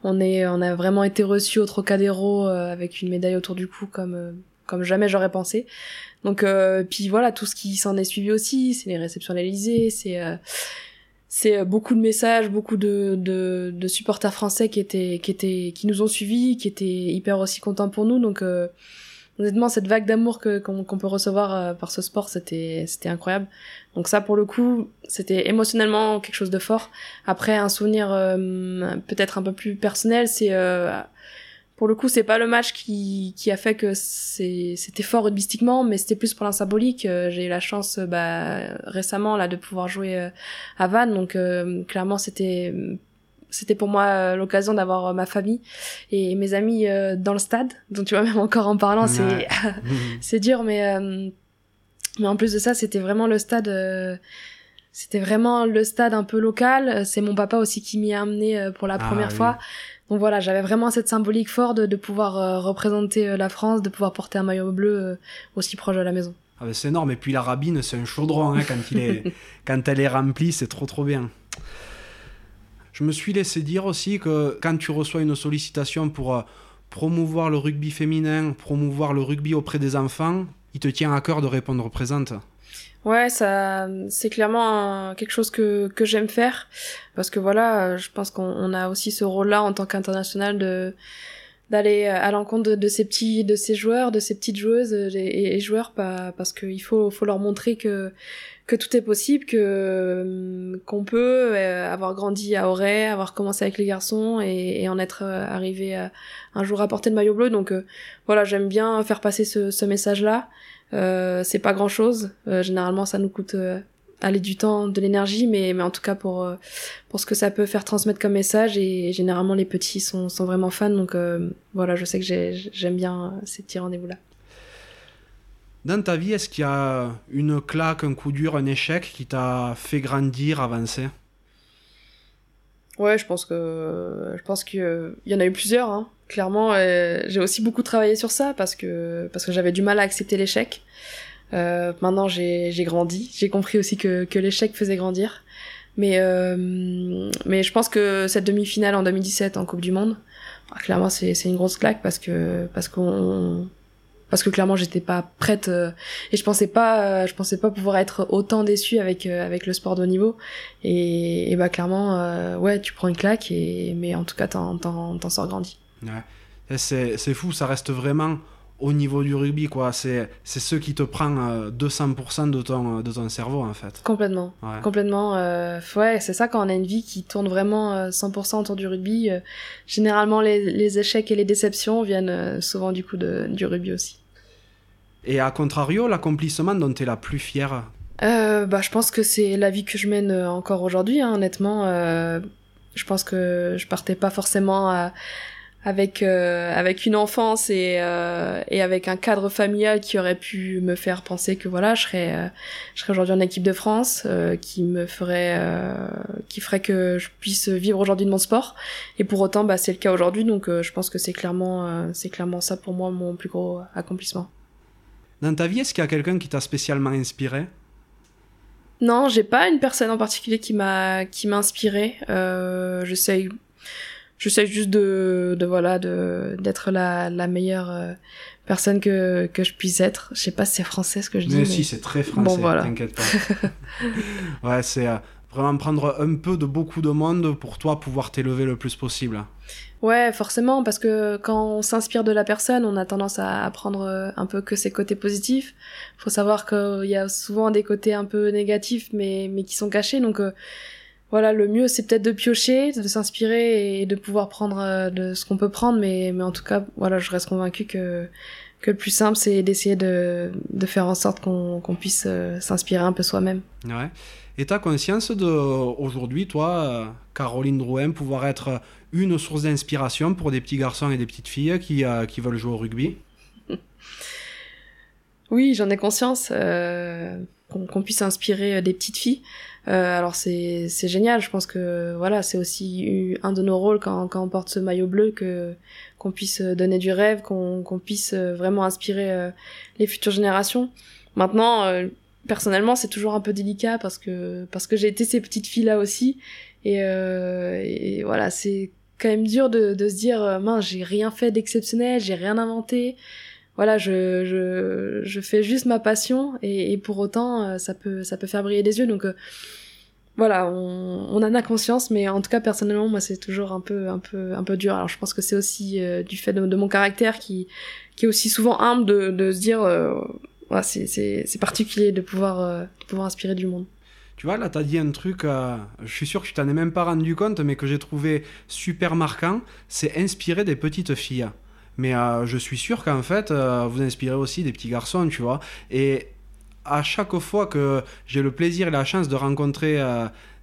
On est on a vraiment été reçu au Trocadéro euh, avec une médaille autour du cou comme euh, comme jamais j'aurais pensé. Donc euh, puis voilà tout ce qui s'en est suivi aussi, c'est les réceptions à l'Elysée, c'est c'est beaucoup de messages, beaucoup de, de, de, supporters français qui étaient qui étaient qui nous ont suivis, qui étaient hyper aussi contents pour nous. Donc honnêtement cette vague d'amour que qu'on qu peut recevoir euh, par ce sport, c'était c'était incroyable. Donc ça pour le coup, c'était émotionnellement quelque chose de fort. Après un souvenir euh, peut-être un peu plus personnel, c'est euh, pour le coup, c'est pas le match qui, qui a fait que c'était fort rugbystiquement, mais c'était plus pour la symbolique. J'ai eu la chance bah, récemment là de pouvoir jouer à Vannes, donc euh, clairement c'était c'était pour moi l'occasion d'avoir ma famille et mes amis dans le stade. Donc tu vois même encore en parlant, c'est [LAUGHS] c'est dur, mais mais en plus de ça, c'était vraiment le stade. c'était vraiment le stade un peu local. C'est mon papa aussi qui m'y a amené pour la Ah première fois. Donc voilà, j'avais vraiment cette symbolique forte de, de pouvoir euh, représenter euh, la France, de pouvoir porter un maillot bleu euh, aussi proche de la maison. Ah ben c'est énorme, et puis la rabine, c'est un chaudron hein, quand, il est, [LAUGHS] quand elle est remplie, c'est trop trop bien. Je me suis laissé dire aussi que quand tu reçois une sollicitation pour euh, promouvoir le rugby féminin, promouvoir le rugby auprès des enfants, il te tient à cœur de répondre présente. Ouais, ça, c'est clairement quelque chose que, que j'aime faire parce que voilà, je pense qu'on a aussi ce rôle-là en tant qu'international d'aller à l'encontre de, ces petits, de ces joueurs, de ces petites joueuses et, joueurs, parce qu'il faut, faut leur montrer que que tout est possible, que qu'on peut avoir grandi à Auray, avoir commencé avec les garçons et, et en être arrivé à, un jour à porter le maillot bleu. Donc euh, voilà, j'aime bien faire passer ce, message-là. Euh, c'est pas grand chose. Euh, généralement, ça nous coûte euh, aller du temps, de l'énergie, mais, mais en tout cas pour, euh, pour ce que ça peut faire transmettre comme message. Et, généralement, les petits sont, sont vraiment fans. Donc euh, voilà, je sais que j'aime bien ces petits rendez-vous-là. Dans ta vie, est-ce qu'il y a une claque, un coup dur, un échec qui t'a fait grandir, avancer? Ouais, je pense que je pense qu'il y en a eu plusieurs. Hein. Clairement, j'ai aussi beaucoup travaillé sur ça parce que parce que j'avais du mal à accepter l'échec. Euh, maintenant, j'ai grandi, j'ai compris aussi que que l'échec faisait grandir. Mais euh, mais je pense que cette demi-finale en 2017 en Coupe du Monde, clairement c'est c'est une grosse claque parce que parce qu'on parce que clairement j'étais pas prête euh, et je pensais pas euh, je pensais pas pouvoir être autant déçue avec euh, avec le sport de haut niveau. Et, et bah clairement ouais tu prends une claque et mais en tout cas t'en t'en sors grandi. Ouais. c'est c'est fou ça reste vraiment au niveau du rugby quoi. C'est c'est ce qui te prend 200% de ton de ton cerveau en fait. Complètement. Ouais. complètement ouais c'est ça quand on a une vie qui tourne vraiment 100% autour du rugby généralement les, les échecs et les déceptions viennent souvent du coup de, du rugby aussi et à contrario l'accomplissement dont tu es la plus fière euh, bah je pense que c'est la vie que je mène encore aujourd'hui hein, honnêtement. Je pense que je partais pas forcément avec euh, avec une enfance et euh, et avec un cadre familial qui aurait pu me faire penser que voilà je serais euh, serais aujourd'hui en équipe de France euh, qui me ferait euh, qui ferait que je puisse vivre aujourd'hui de mon sport. Et pour autant bah c'est le cas aujourd'hui donc je pense que c'est clairement c'est clairement ça pour moi mon plus gros accomplissement Dans ta vie, est-ce qu'il y a quelqu'un qui t'a spécialement inspiré? Non, j'ai pas une personne en particulier qui m'a qui m'a inspiré. Euh, j'essaye juste de, de voilà de d'être la, la meilleure euh, personne que, que je puisse être. Je sais pas si c'est français ce que je dis. Mais, si, c'est très français, bon, voilà. t'inquiète pas. [LAUGHS] ouais, c'est euh, vraiment prendre un peu de beaucoup de monde pour toi pouvoir t'élever le plus possible. Ouais, forcément, parce que quand on s'inspire de la personne, on a tendance à apprendre euh, un peu que ses côtés positifs. Faut savoir qu'il y a souvent des côtés un peu négatifs, mais, mais qui sont cachés. Donc euh, voilà, le mieux, c'est peut-être de piocher, de s'inspirer et de pouvoir prendre euh, de ce qu'on peut prendre. Mais, mais en tout cas, voilà, je reste convaincue que, que le plus simple, c'est d'essayer de, de faire en sorte qu'on puisse s'inspirer un peu soi-même. Ouais. Et tu as conscience de, aujourd'hui, toi, Caroline Drouin, pouvoir être une source d'inspiration pour des petits garçons et des petites filles qui, euh, qui veulent jouer au rugby? [LAUGHS] Oui, j'en ai conscience. Euh, qu'on puisse inspirer euh, des petites filles. Euh, alors c'est c'est génial. Je pense que voilà, c'est aussi un de nos rôles quand quand on porte ce maillot bleu que qu'on puisse donner du rêve, qu'on qu'on puisse vraiment inspirer les futures générations. Maintenant, personnellement, c'est toujours un peu délicat parce que parce que j'ai été ces petites filles là aussi et, et voilà, c'est quand même dur de, de se dire euh, mince j'ai rien fait d'exceptionnel j'ai rien inventé. Voilà je, je, je fais juste ma passion et, et, pour autant euh, ça peut ça peut faire briller les yeux. Donc euh, voilà on, en a conscience mais en tout cas personnellement moi c'est toujours un peu un peu un peu dur alors je pense que c'est aussi du fait de, mon caractère qui qui est aussi souvent humble de, se dire voilà, c'est c'est particulier de pouvoir de pouvoir inspirer du monde tu vois, là, tu as dit un truc, euh, je suis sûr que tu t'en es même pas rendu compte, mais que j'ai trouvé super marquant, c'est inspirer des petites filles. Mais euh, je suis sûr qu'en fait, euh, vous inspirez aussi des petits garçons, tu vois. Et à chaque fois que j'ai le plaisir et la chance de rencontrer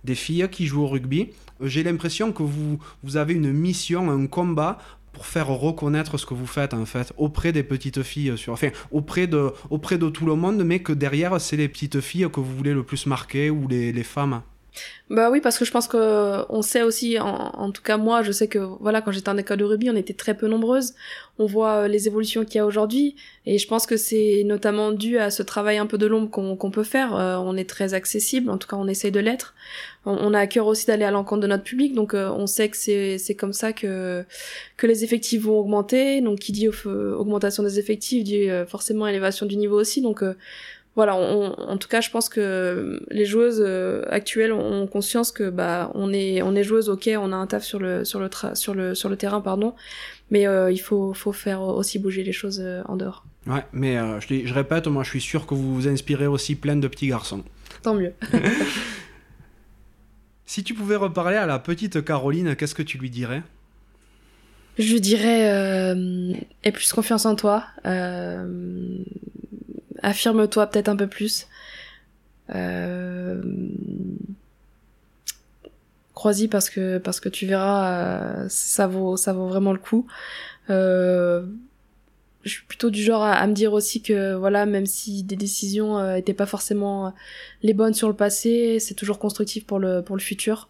des filles qui jouent au rugby, j'ai l'impression que vous, vous avez une mission, un combat pour faire reconnaître ce que vous faites en fait auprès des petites filles sur enfin auprès de auprès de tout le monde mais que derrière c'est les petites filles que vous voulez le plus marquer ou les femmes bah oui, parce que je pense que on sait aussi, en, tout cas moi, je sais que voilà, quand j'étais en école de rugby, on était très peu nombreuses. On voit euh, les évolutions qu'il y a aujourd'hui, et je pense que c'est notamment dû à ce travail un peu de l'ombre qu'on peut faire. Euh, on est très accessible, en tout cas on essaye de l'être. On, a à cœur aussi d'aller à l'encontre de notre public, donc euh, on sait que c'est comme ça que que les effectifs vont augmenter. Donc qui dit augmentation des effectifs dit forcément élévation du niveau aussi. Donc voilà, en tout cas, je pense que les joueuses euh, actuelles ont conscience que bah on est on est joueuse, ok, on a un taf sur le sur le sur le sur le terrain, pardon, mais euh, il faut faut faire aussi bouger les choses euh, en dehors. Ouais, mais je, je répète, moi je suis sûr que vous vous inspirez aussi plein de petits garçons. Tant mieux. [LAUGHS] si tu pouvais reparler à la petite Caroline, qu'est-ce que tu lui dirais? Je lui dirais aie plus confiance en toi. Euh, affirme-toi peut-être un peu plus. Euh... Crois-y parce que parce que tu verras, euh, ça vaut vraiment le coup. Euh... Je suis plutôt du genre à, me dire aussi que voilà, même si des décisions euh, étaient pas forcément les bonnes sur le passé, c'est toujours constructif pour le pour le futur.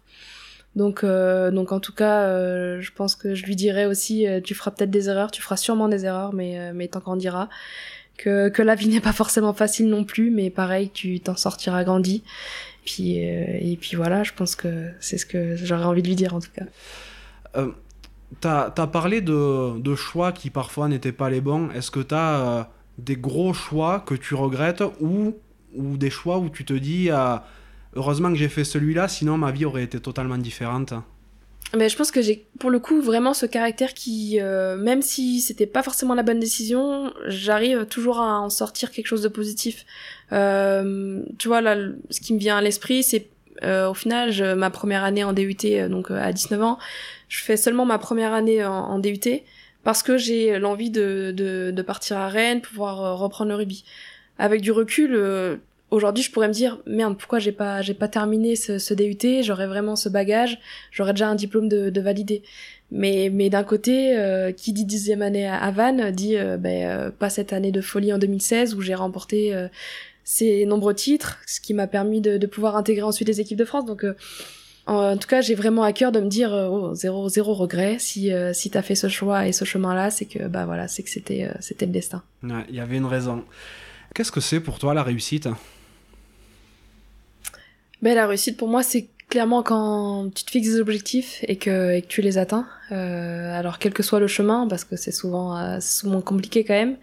Donc, donc en tout cas, je pense que je lui dirais aussi, tu feras peut-être des erreurs, tu feras sûrement des erreurs, mais mais t'en grandiras que, la vie n'est pas forcément facile non plus, mais pareil, tu t'en sortiras grandi. Puis, euh, et puis voilà, je pense que c'est ce que j'aurais envie de lui dire en tout cas. Euh, t'as as parlé de, de, choix qui parfois n'étaient pas les bons. Est-ce que t'as euh, des gros choix que tu regrettes ou, ou des choix où tu te dis euh, heureusement que j'ai fait celui-là, sinon ma vie aurait été totalement différente? Mais je pense que j'ai pour le coup vraiment ce caractère qui euh, même si c'était pas forcément la bonne décision j'arrive toujours à en sortir quelque chose de positif. Euh, tu vois là ce qui me vient à l'esprit c'est euh, au final ma première année en DUT euh, donc euh, à 19 ans je fais seulement ma première année en, DUT parce que j'ai l'envie de, de, de, partir à Rennes pouvoir reprendre le rugby. Avec du recul aujourd'hui je pourrais me dire merde pourquoi j'ai pas j'ai pas terminé ce, DUT j'aurais vraiment ce bagage. J'aurais déjà un diplôme de, de validé mais mais d'un côté euh, qui dit dixième année à, Vannes dit euh, ben, euh, pas cette année de folie en 2016 où j'ai remporté ces nombreux titres ce qui m'a permis de, pouvoir intégrer ensuite les équipes de France. Donc en tout cas j'ai vraiment à cœur de me dire oh, zéro zéro regret si si t'as fait ce choix et ce chemin là c'est que bah voilà c'est que c'était c'était le destin. Il y avait une raison. Qu'est-ce que c'est pour toi la réussite? Ben, La réussite pour moi c'est clairement quand tu te fixes des objectifs et que, tu les atteins. Euh, alors quel que soit le chemin, parce que c'est souvent, euh, souvent compliqué quand même,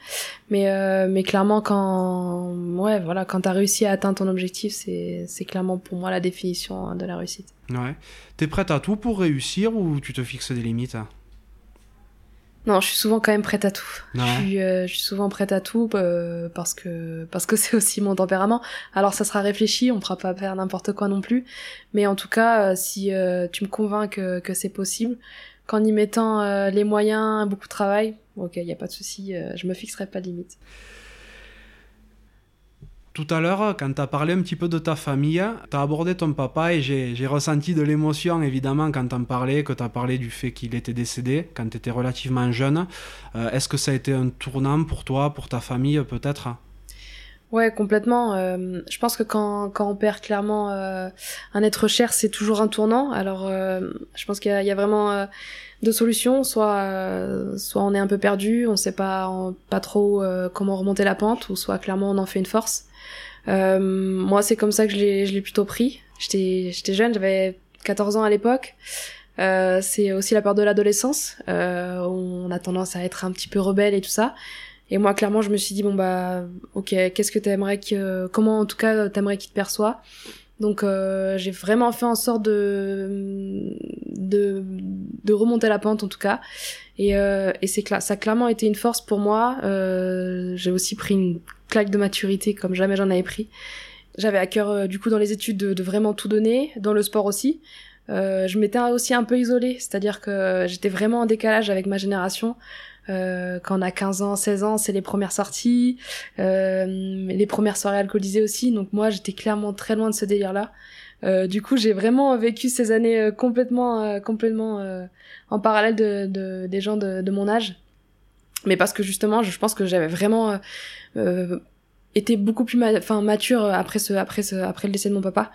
mais, euh, mais clairement quand, ouais, voilà, quand t'as réussi à atteindre ton objectif, c'est, c'est clairement pour moi la définition hein, de la réussite. Ouais. T'es prête à tout pour réussir ou tu te fixes des limites non, je suis souvent quand même prête à tout. Je suis, euh, je suis, souvent prête à tout euh, parce que parce que [LAUGHS] c'est aussi mon tempérament. Alors ça sera réfléchi, on ne pourra pas faire n'importe quoi non plus. Mais en tout cas, euh, si tu me convaincs que, que c'est possible, qu'en y mettant les moyens, beaucoup de travail, ok, il n'y a pas de souci, je me fixerai pas de limite. Tout à l'heure, quand tu as parlé un petit peu de ta famille, tu as abordé ton papa et j'ai ressenti de l'émotion évidemment quand tu en parlais, que tu as parlé du fait qu'il était décédé quand tu étais relativement jeune. Euh, est-ce que ça a été un tournant pour toi, pour ta famille peut-être? Ouais, complètement. Euh, je pense que quand, on perd clairement euh, un être cher, c'est toujours un tournant. Alors, je pense qu'il y, a vraiment deux solutions. Soit, on est un peu perdu, on sait pas, pas trop comment remonter la pente, ou soit clairement on en fait une force. Euh, moi, c'est comme ça que je l'ai plutôt pris. J'étais jeune, j'avais 14 ans à l'époque. Euh, c'est aussi la peur de l'adolescence. Euh, on a tendance à être un petit peu rebelle et tout ça. Et moi, clairement, je me suis dit bon bah, ok, qu'est-ce que t'aimerais que, comment en tout cas t'aimerais qu'il te perçoit? Donc euh, j'ai vraiment fait en sorte de, de, de remonter la pente en tout cas. Et, euh, et c'est ça a clairement été une force pour moi. Euh, j'ai aussi pris une de maturité comme jamais j'en avais pris. J'avais à cœur euh, du coup dans les études de, vraiment tout donner, dans le sport aussi. Euh, je m'étais aussi un peu isolée, c'est-à-dire que j'étais vraiment en décalage avec ma génération. Euh, quand on a 15 ans, 16 ans, c'est les premières sorties, euh, les premières soirées alcoolisées aussi. Donc moi, j'étais clairement très loin de ce délire-là. Euh, du coup, j'ai vraiment vécu ces années complètement, complètement en parallèle de, de, des gens de, de, mon âge. Mais parce que justement, je pense que j'avais vraiment été beaucoup plus enfin mature après ce, après ce, après le décès de mon papa.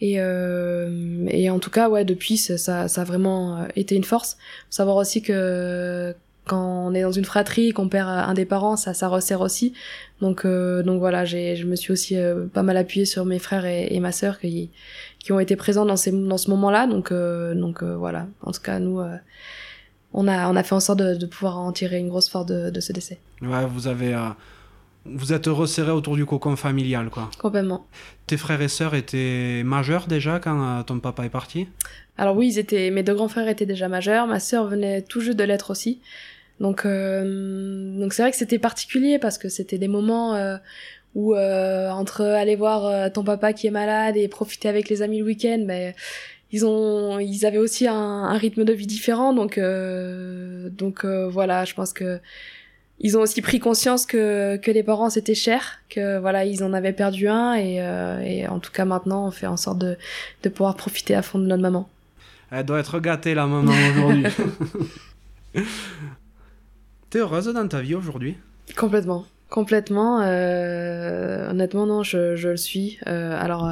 Et, et en tout cas, ouais, depuis, ça, ça a vraiment été une force. Faut savoir aussi que quand on est dans une fratrie qu'on perd un des parents, ça, ça resserre aussi. Donc, euh, donc voilà, j'ai, je me suis aussi euh, pas mal appuyée sur mes frères et, et ma sœur qui, qui ont été présents dans, ces, dans ce moment-là. Donc, euh, donc voilà, en tout cas, nous, on, a, on a fait en sorte de, de, pouvoir en tirer une grosse force de, de ce décès. Ouais, vous avez... vous êtes resserré autour du cocon familial, quoi. Complètement. Tes frères et sœurs étaient majeurs déjà quand ton papa est parti? Alors oui, ils étaient, mes deux grands frères étaient déjà majeurs. Ma sœur venait tout juste de l'être aussi. Donc, euh, donc c'est vrai que c'était particulier parce que c'était des moments euh, où euh, entre aller voir ton papa qui est malade et profiter avec les amis le week-end, ben ils ont, ils avaient aussi un, un rythme de vie différent. Donc, donc voilà, je pense que ils ont aussi pris conscience que, que les parents c'était cher, que voilà ils en avaient perdu un et, et en tout cas maintenant on fait en sorte de, de pouvoir profiter à fond de notre maman. Elle doit être gâtée la maman aujourd'hui. [LAUGHS] T'es heureuse dans ta vie aujourd'hui? Complètement. Complètement. Euh, honnêtement, non, je, je le suis. Euh, alors,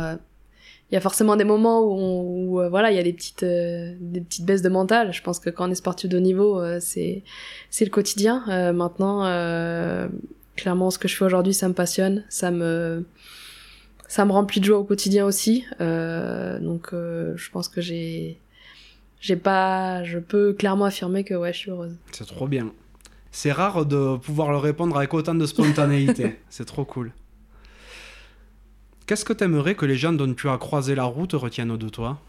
il euh, y a forcément des moments où, où euh, voilà, il y a des petites, euh, des petites baisses de mental. Je pense que quand on est sportif de haut niveau, c'est, c'est le quotidien. maintenant, clairement, ce que je fais aujourd'hui, ça me passionne. Ça me, ça me remplit de joie au quotidien aussi. donc, je pense que j'ai, j'ai pas, je peux clairement affirmer que ouais, je suis heureuse. C'est trop bien c'est rare de pouvoir le répondre avec autant de spontanéité. [LAUGHS] c'est trop cool. Qu'est-ce que tu aimerais que les gens dont tu as croisé la route retiennent de toi?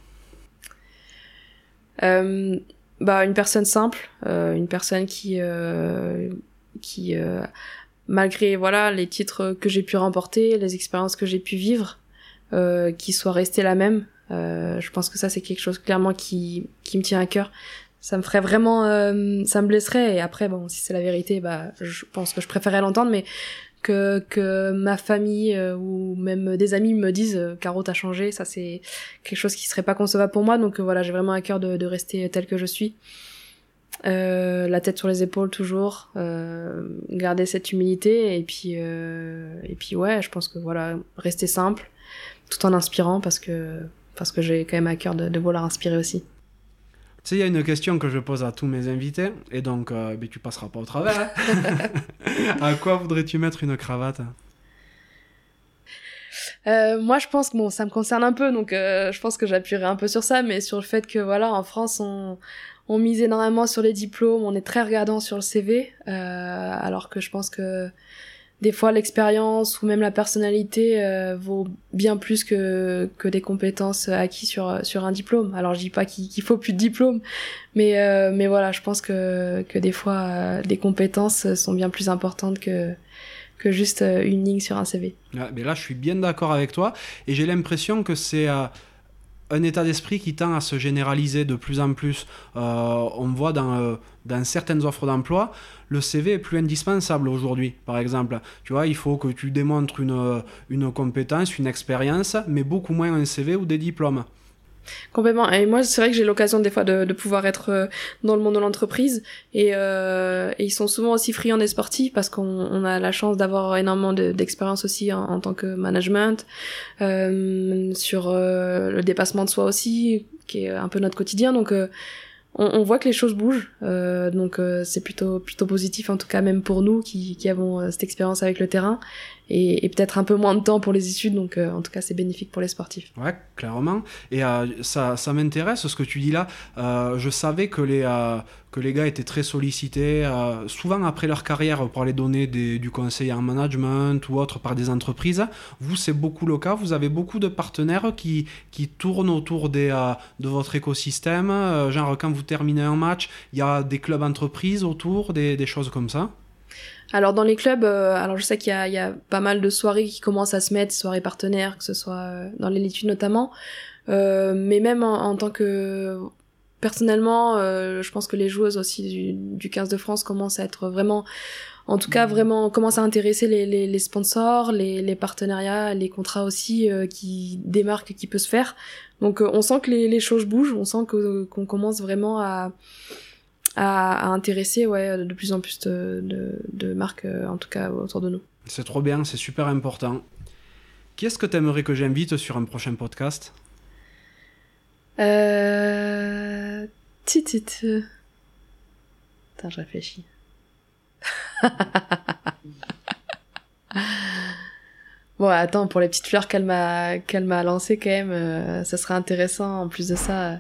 Euh, bah, Une personne simple, euh, une personne qui, euh, qui malgré voilà les titres que j'ai pu remporter, les expériences que j'ai pu vivre, qui soit restée la même. je pense que ça c'est quelque chose clairement qui, qui me tient à cœur. Ça me ferait vraiment euh, ça me blesserait. Et après bon si c'est la vérité bah je pense que je préférerais l'entendre. Mais que que ma famille euh, ou même des amis me disent euh, Caro t'as changé ça c'est quelque chose qui serait pas concevable pour moi. Donc voilà j'ai vraiment à cœur de, de rester tel que je suis. La tête sur les épaules toujours. Garder cette humilité. Et puis et puis ouais je pense que voilà rester simple tout en inspirant parce que parce que j'ai quand même à cœur de, de vouloir inspirer aussi tu sais, il y a une question que je pose à tous mes invités, et donc euh, ben, tu passeras pas au travers. Hein. [LAUGHS] à quoi voudrais-tu mettre une cravate? Euh, moi, je pense que bon, ça me concerne un peu, donc euh, je pense que j'appuierai un peu sur ça, mais sur le fait que voilà, en France, on, on mise énormément sur les diplômes, on est très regardant sur le CV, alors que je pense que des fois l'expérience ou même la personnalité euh, vaut bien plus que, que des compétences acquises sur, sur un diplôme. Alors je dis pas qu'il faut plus de diplôme, mais, euh, mais voilà, je pense que, que des fois euh, les compétences sont bien plus importantes que, que juste euh, une ligne sur un CV. Ouais, mais là, je suis bien d'accord avec toi et j'ai l'impression que c'est un état d'esprit qui tend à se généraliser de plus en plus. Euh, on voit dans, euh, dans certaines offres d'emploi, le CV est plus indispensable aujourd'hui, par exemple. Tu vois, il faut que tu démontres une, euh, une compétence, une expérience, mais beaucoup moins un CV ou des diplômes. Complètement. Et moi, c'est vrai que j'ai l'occasion des fois de, pouvoir être euh, dans le monde de l'entreprise. Et, euh, ils sont souvent aussi friands des sportifs parce qu'on on a la chance d'avoir énormément de- d'expérience aussi en, tant que management, euh, sur euh, le dépassement de soi aussi, qui est un peu notre quotidien. Donc, euh, on, on voit que les choses bougent. Donc, c'est plutôt plutôt positif, en tout cas même pour nous qui, qui avons cette expérience avec le terrain. Et, peut-être un peu moins de temps pour les études. Donc, euh, en tout cas, c'est bénéfique pour les sportifs. Ouais, clairement. Et euh, ça, m'intéresse ce que tu dis là. Euh, je savais que les, que les gars étaient très sollicités, souvent après leur carrière, pour les donner du conseil en management ou autre par des entreprises. Vous, c'est beaucoup le cas. Vous avez beaucoup de partenaires qui, qui tournent autour de votre écosystème. Genre, quand vous terminez un match, il y a des clubs entreprises autour, des choses comme ça. Alors dans les clubs, euh, alors je sais qu'il y y a pas mal de soirées qui commencent à se mettre, soirées partenaires, que ce soit euh, dans l'élitude notamment, Euh, mais même en, en tant que personnellement, euh, je pense que les joueuses aussi du, du 15 de France commencent à être vraiment, en tout cas vraiment commencent à intéresser les, les, les sponsors, les, les partenariats, les contrats aussi euh, qui démarquent, qui peut se faire. Donc euh, on sent que les, les choses bougent, on sent qu'on commence vraiment à à, à intéresser ouais, de plus en plus de, de, de marques, euh, en tout cas autour de nous. C'est trop bien, c'est super important. Qui est-ce que tu aimerais que j'invite sur un prochain podcast? Euh... ti, ti, ti. Attends, je réfléchis. [LAUGHS] bon, attends, pour les petites fleurs qu'elle m'a qu'elle m'a lancées quand même, euh, ça serait intéressant. En plus de ça, euh,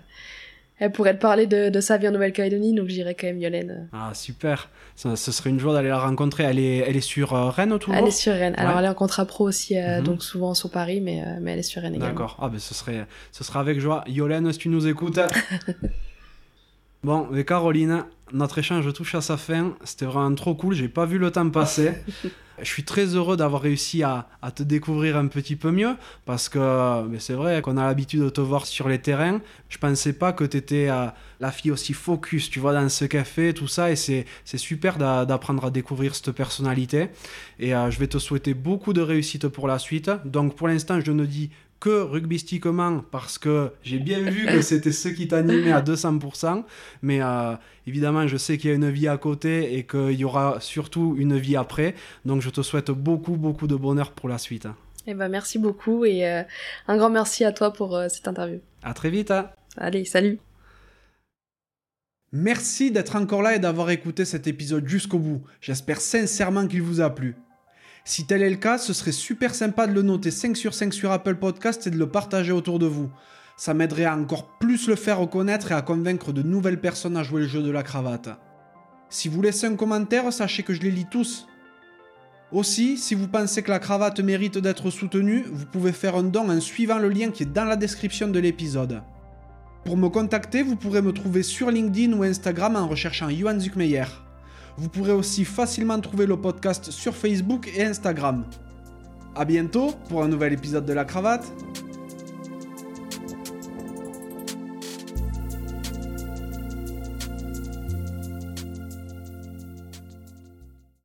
elle pourrait te parler de, de sa vie en Nouvelle-Calédonie, donc j'irais quand même Yolène. Ah, super. Ça, ce serait une joie d'aller la rencontrer. Elle est, elle est sur euh, Rennes toujours Elle est sur Rennes. Alors Ouais. elle est en contrat pro aussi, euh, Mhm. donc souvent sur Paris, mais, euh, mais elle est sur Rennes également. D'accord. Ah, ben ce serait, ce sera avec joie. Yolène, si tu nous écoutes. [LAUGHS] bon, mais Caroline, notre échange touche à sa fin. C'était vraiment trop cool. J'ai pas vu le temps passer. [LAUGHS] Je suis très heureux d'avoir réussi à, à te découvrir un petit peu mieux parce que mais c'est vrai qu'on a l'habitude de te voir sur les terrains. Je pensais pas que tu étais la fille aussi focus, tu vois, dans ce café, tout ça. Et c'est super d'a- d'apprendre à découvrir cette personnalité. Et euh, je vais te souhaiter beaucoup de réussite pour la suite. Donc pour l'instant, je ne dis que rugbystiquement parce que j'ai bien vu que [LAUGHS] c'était ce qui t'animait à 200%. Mais euh, évidemment, je sais qu'il y a une vie à côté et qu'il y aura surtout une vie après. Donc je te souhaite beaucoup, beaucoup de bonheur pour la suite. Eh ben, merci beaucoup et euh, un grand merci à toi pour euh, cette interview. À très vite. hein. Allez, salut. Merci d'être encore là et d'avoir écouté cet épisode jusqu'au bout. J'espère sincèrement qu'il vous a plu. Si tel est le cas, ce serait super sympa de le noter 5 sur 5 sur Apple Podcast et de le partager autour de vous. Ça m'aiderait à encore plus le faire reconnaître et à convaincre de nouvelles personnes à jouer le jeu de la cravate. Si vous laissez un commentaire, sachez que je les lis tous. Aussi, si vous pensez que la cravate mérite d'être soutenue, vous pouvez faire un don en suivant le lien qui est dans la description de l'épisode. Pour me contacter, vous pourrez me trouver sur LinkedIn ou Instagram en recherchant Johan Zuckmeyer. Vous pourrez aussi facilement trouver le podcast sur Facebook et Instagram. A bientôt pour un nouvel épisode de la cravate.